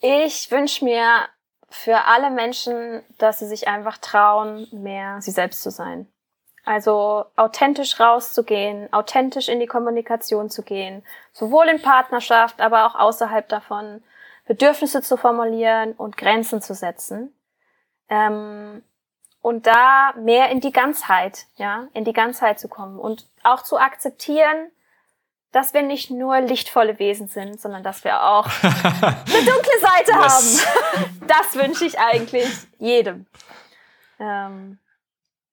Ich wünsche mir für alle Menschen, dass sie sich einfach trauen, mehr sie selbst zu sein. Also authentisch rauszugehen, authentisch in die Kommunikation zu gehen, sowohl in Partnerschaft, aber auch außerhalb davon, Bedürfnisse zu formulieren und Grenzen zu setzen. Ähm, und da mehr in die Ganzheit, ja, in die Ganzheit zu kommen und auch zu akzeptieren, dass wir nicht nur lichtvolle Wesen sind, sondern dass wir auch eine dunkle Seite yes. haben. Das wünsche ich eigentlich jedem. Ähm,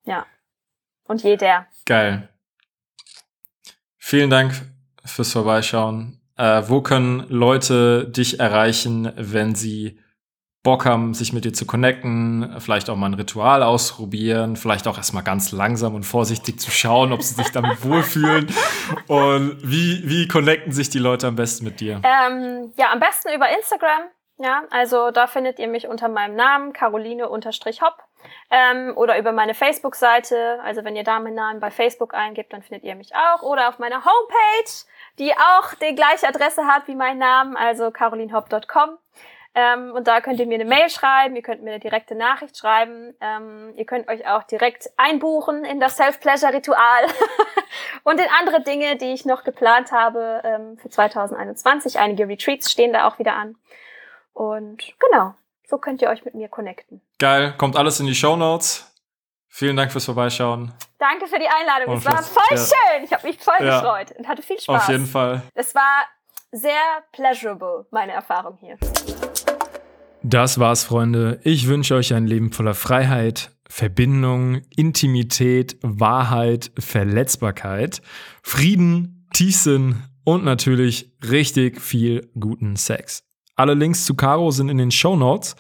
ja. Und jeder. Geil. Vielen Dank fürs Vorbeischauen. Äh, wo können Leute dich erreichen, wenn sie Bock haben, sich mit dir zu connecten, vielleicht auch mal ein Ritual ausprobieren, vielleicht auch erstmal ganz langsam und vorsichtig zu schauen, ob sie sich damit wohlfühlen. Und wie, wie connecten sich die Leute am besten mit dir? Ähm, ja, am besten über Instagram. Ja, also da findet ihr mich unter meinem Namen, Caroline-Hopp. Ähm, oder über meine Facebook-Seite. Also wenn ihr da meinen Namen bei Facebook eingibt, dann findet ihr mich auch. Oder auf meiner Homepage, die auch die gleiche Adresse hat wie mein Name, also carolinhopp.com. Ähm, und da könnt ihr mir eine Mail schreiben, ihr könnt mir eine direkte Nachricht schreiben, ähm, ihr könnt euch auch direkt einbuchen in das Self-Pleasure-Ritual und in andere Dinge, die ich noch geplant habe ähm, für 2021. Einige Retreats stehen da auch wieder an. Und genau, so könnt ihr euch mit mir connecten. Geil, kommt alles in die Show Notes. Vielen Dank fürs Vorbeischauen. Danke für die Einladung. es war voll ja. schön. Ich habe mich voll ja. gefreut und hatte viel Spaß. Auf jeden Fall. Es war sehr pleasurable, meine Erfahrung hier. Das war's, Freunde. Ich wünsche euch ein Leben voller Freiheit, Verbindung, Intimität, Wahrheit, Verletzbarkeit, Frieden, Tiefsinn und natürlich richtig viel guten Sex. Alle Links zu Caro sind in den Show Notes.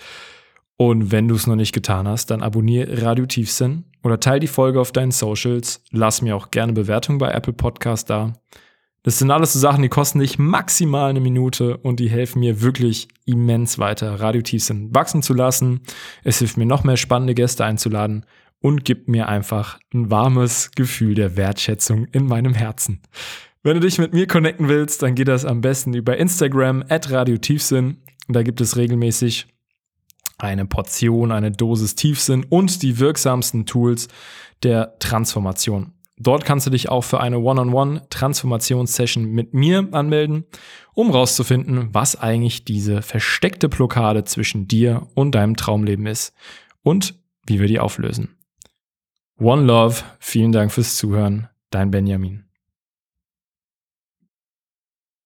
Und wenn du es noch nicht getan hast, dann abonniere Radio Tiefsinn oder teile die Folge auf deinen Socials. Lass mir auch gerne Bewertung bei Apple Podcast da. Das sind alles so Sachen, die kosten dich maximal eine Minute und die helfen mir wirklich immens weiter, Radiotiefsinn wachsen zu lassen. Es hilft mir noch mehr spannende Gäste einzuladen und gibt mir einfach ein warmes Gefühl der Wertschätzung in meinem Herzen. Wenn du dich mit mir connecten willst, dann geht das am besten über Instagram at Radiotiefsinn. Da gibt es regelmäßig eine Portion, eine Dosis Tiefsinn und die wirksamsten Tools der Transformation. Dort kannst du dich auch für eine One-on-One-Transformationssession mit mir anmelden, um rauszufinden, was eigentlich diese versteckte Blockade zwischen dir und deinem Traumleben ist und wie wir die auflösen. One Love, vielen Dank fürs Zuhören, dein Benjamin.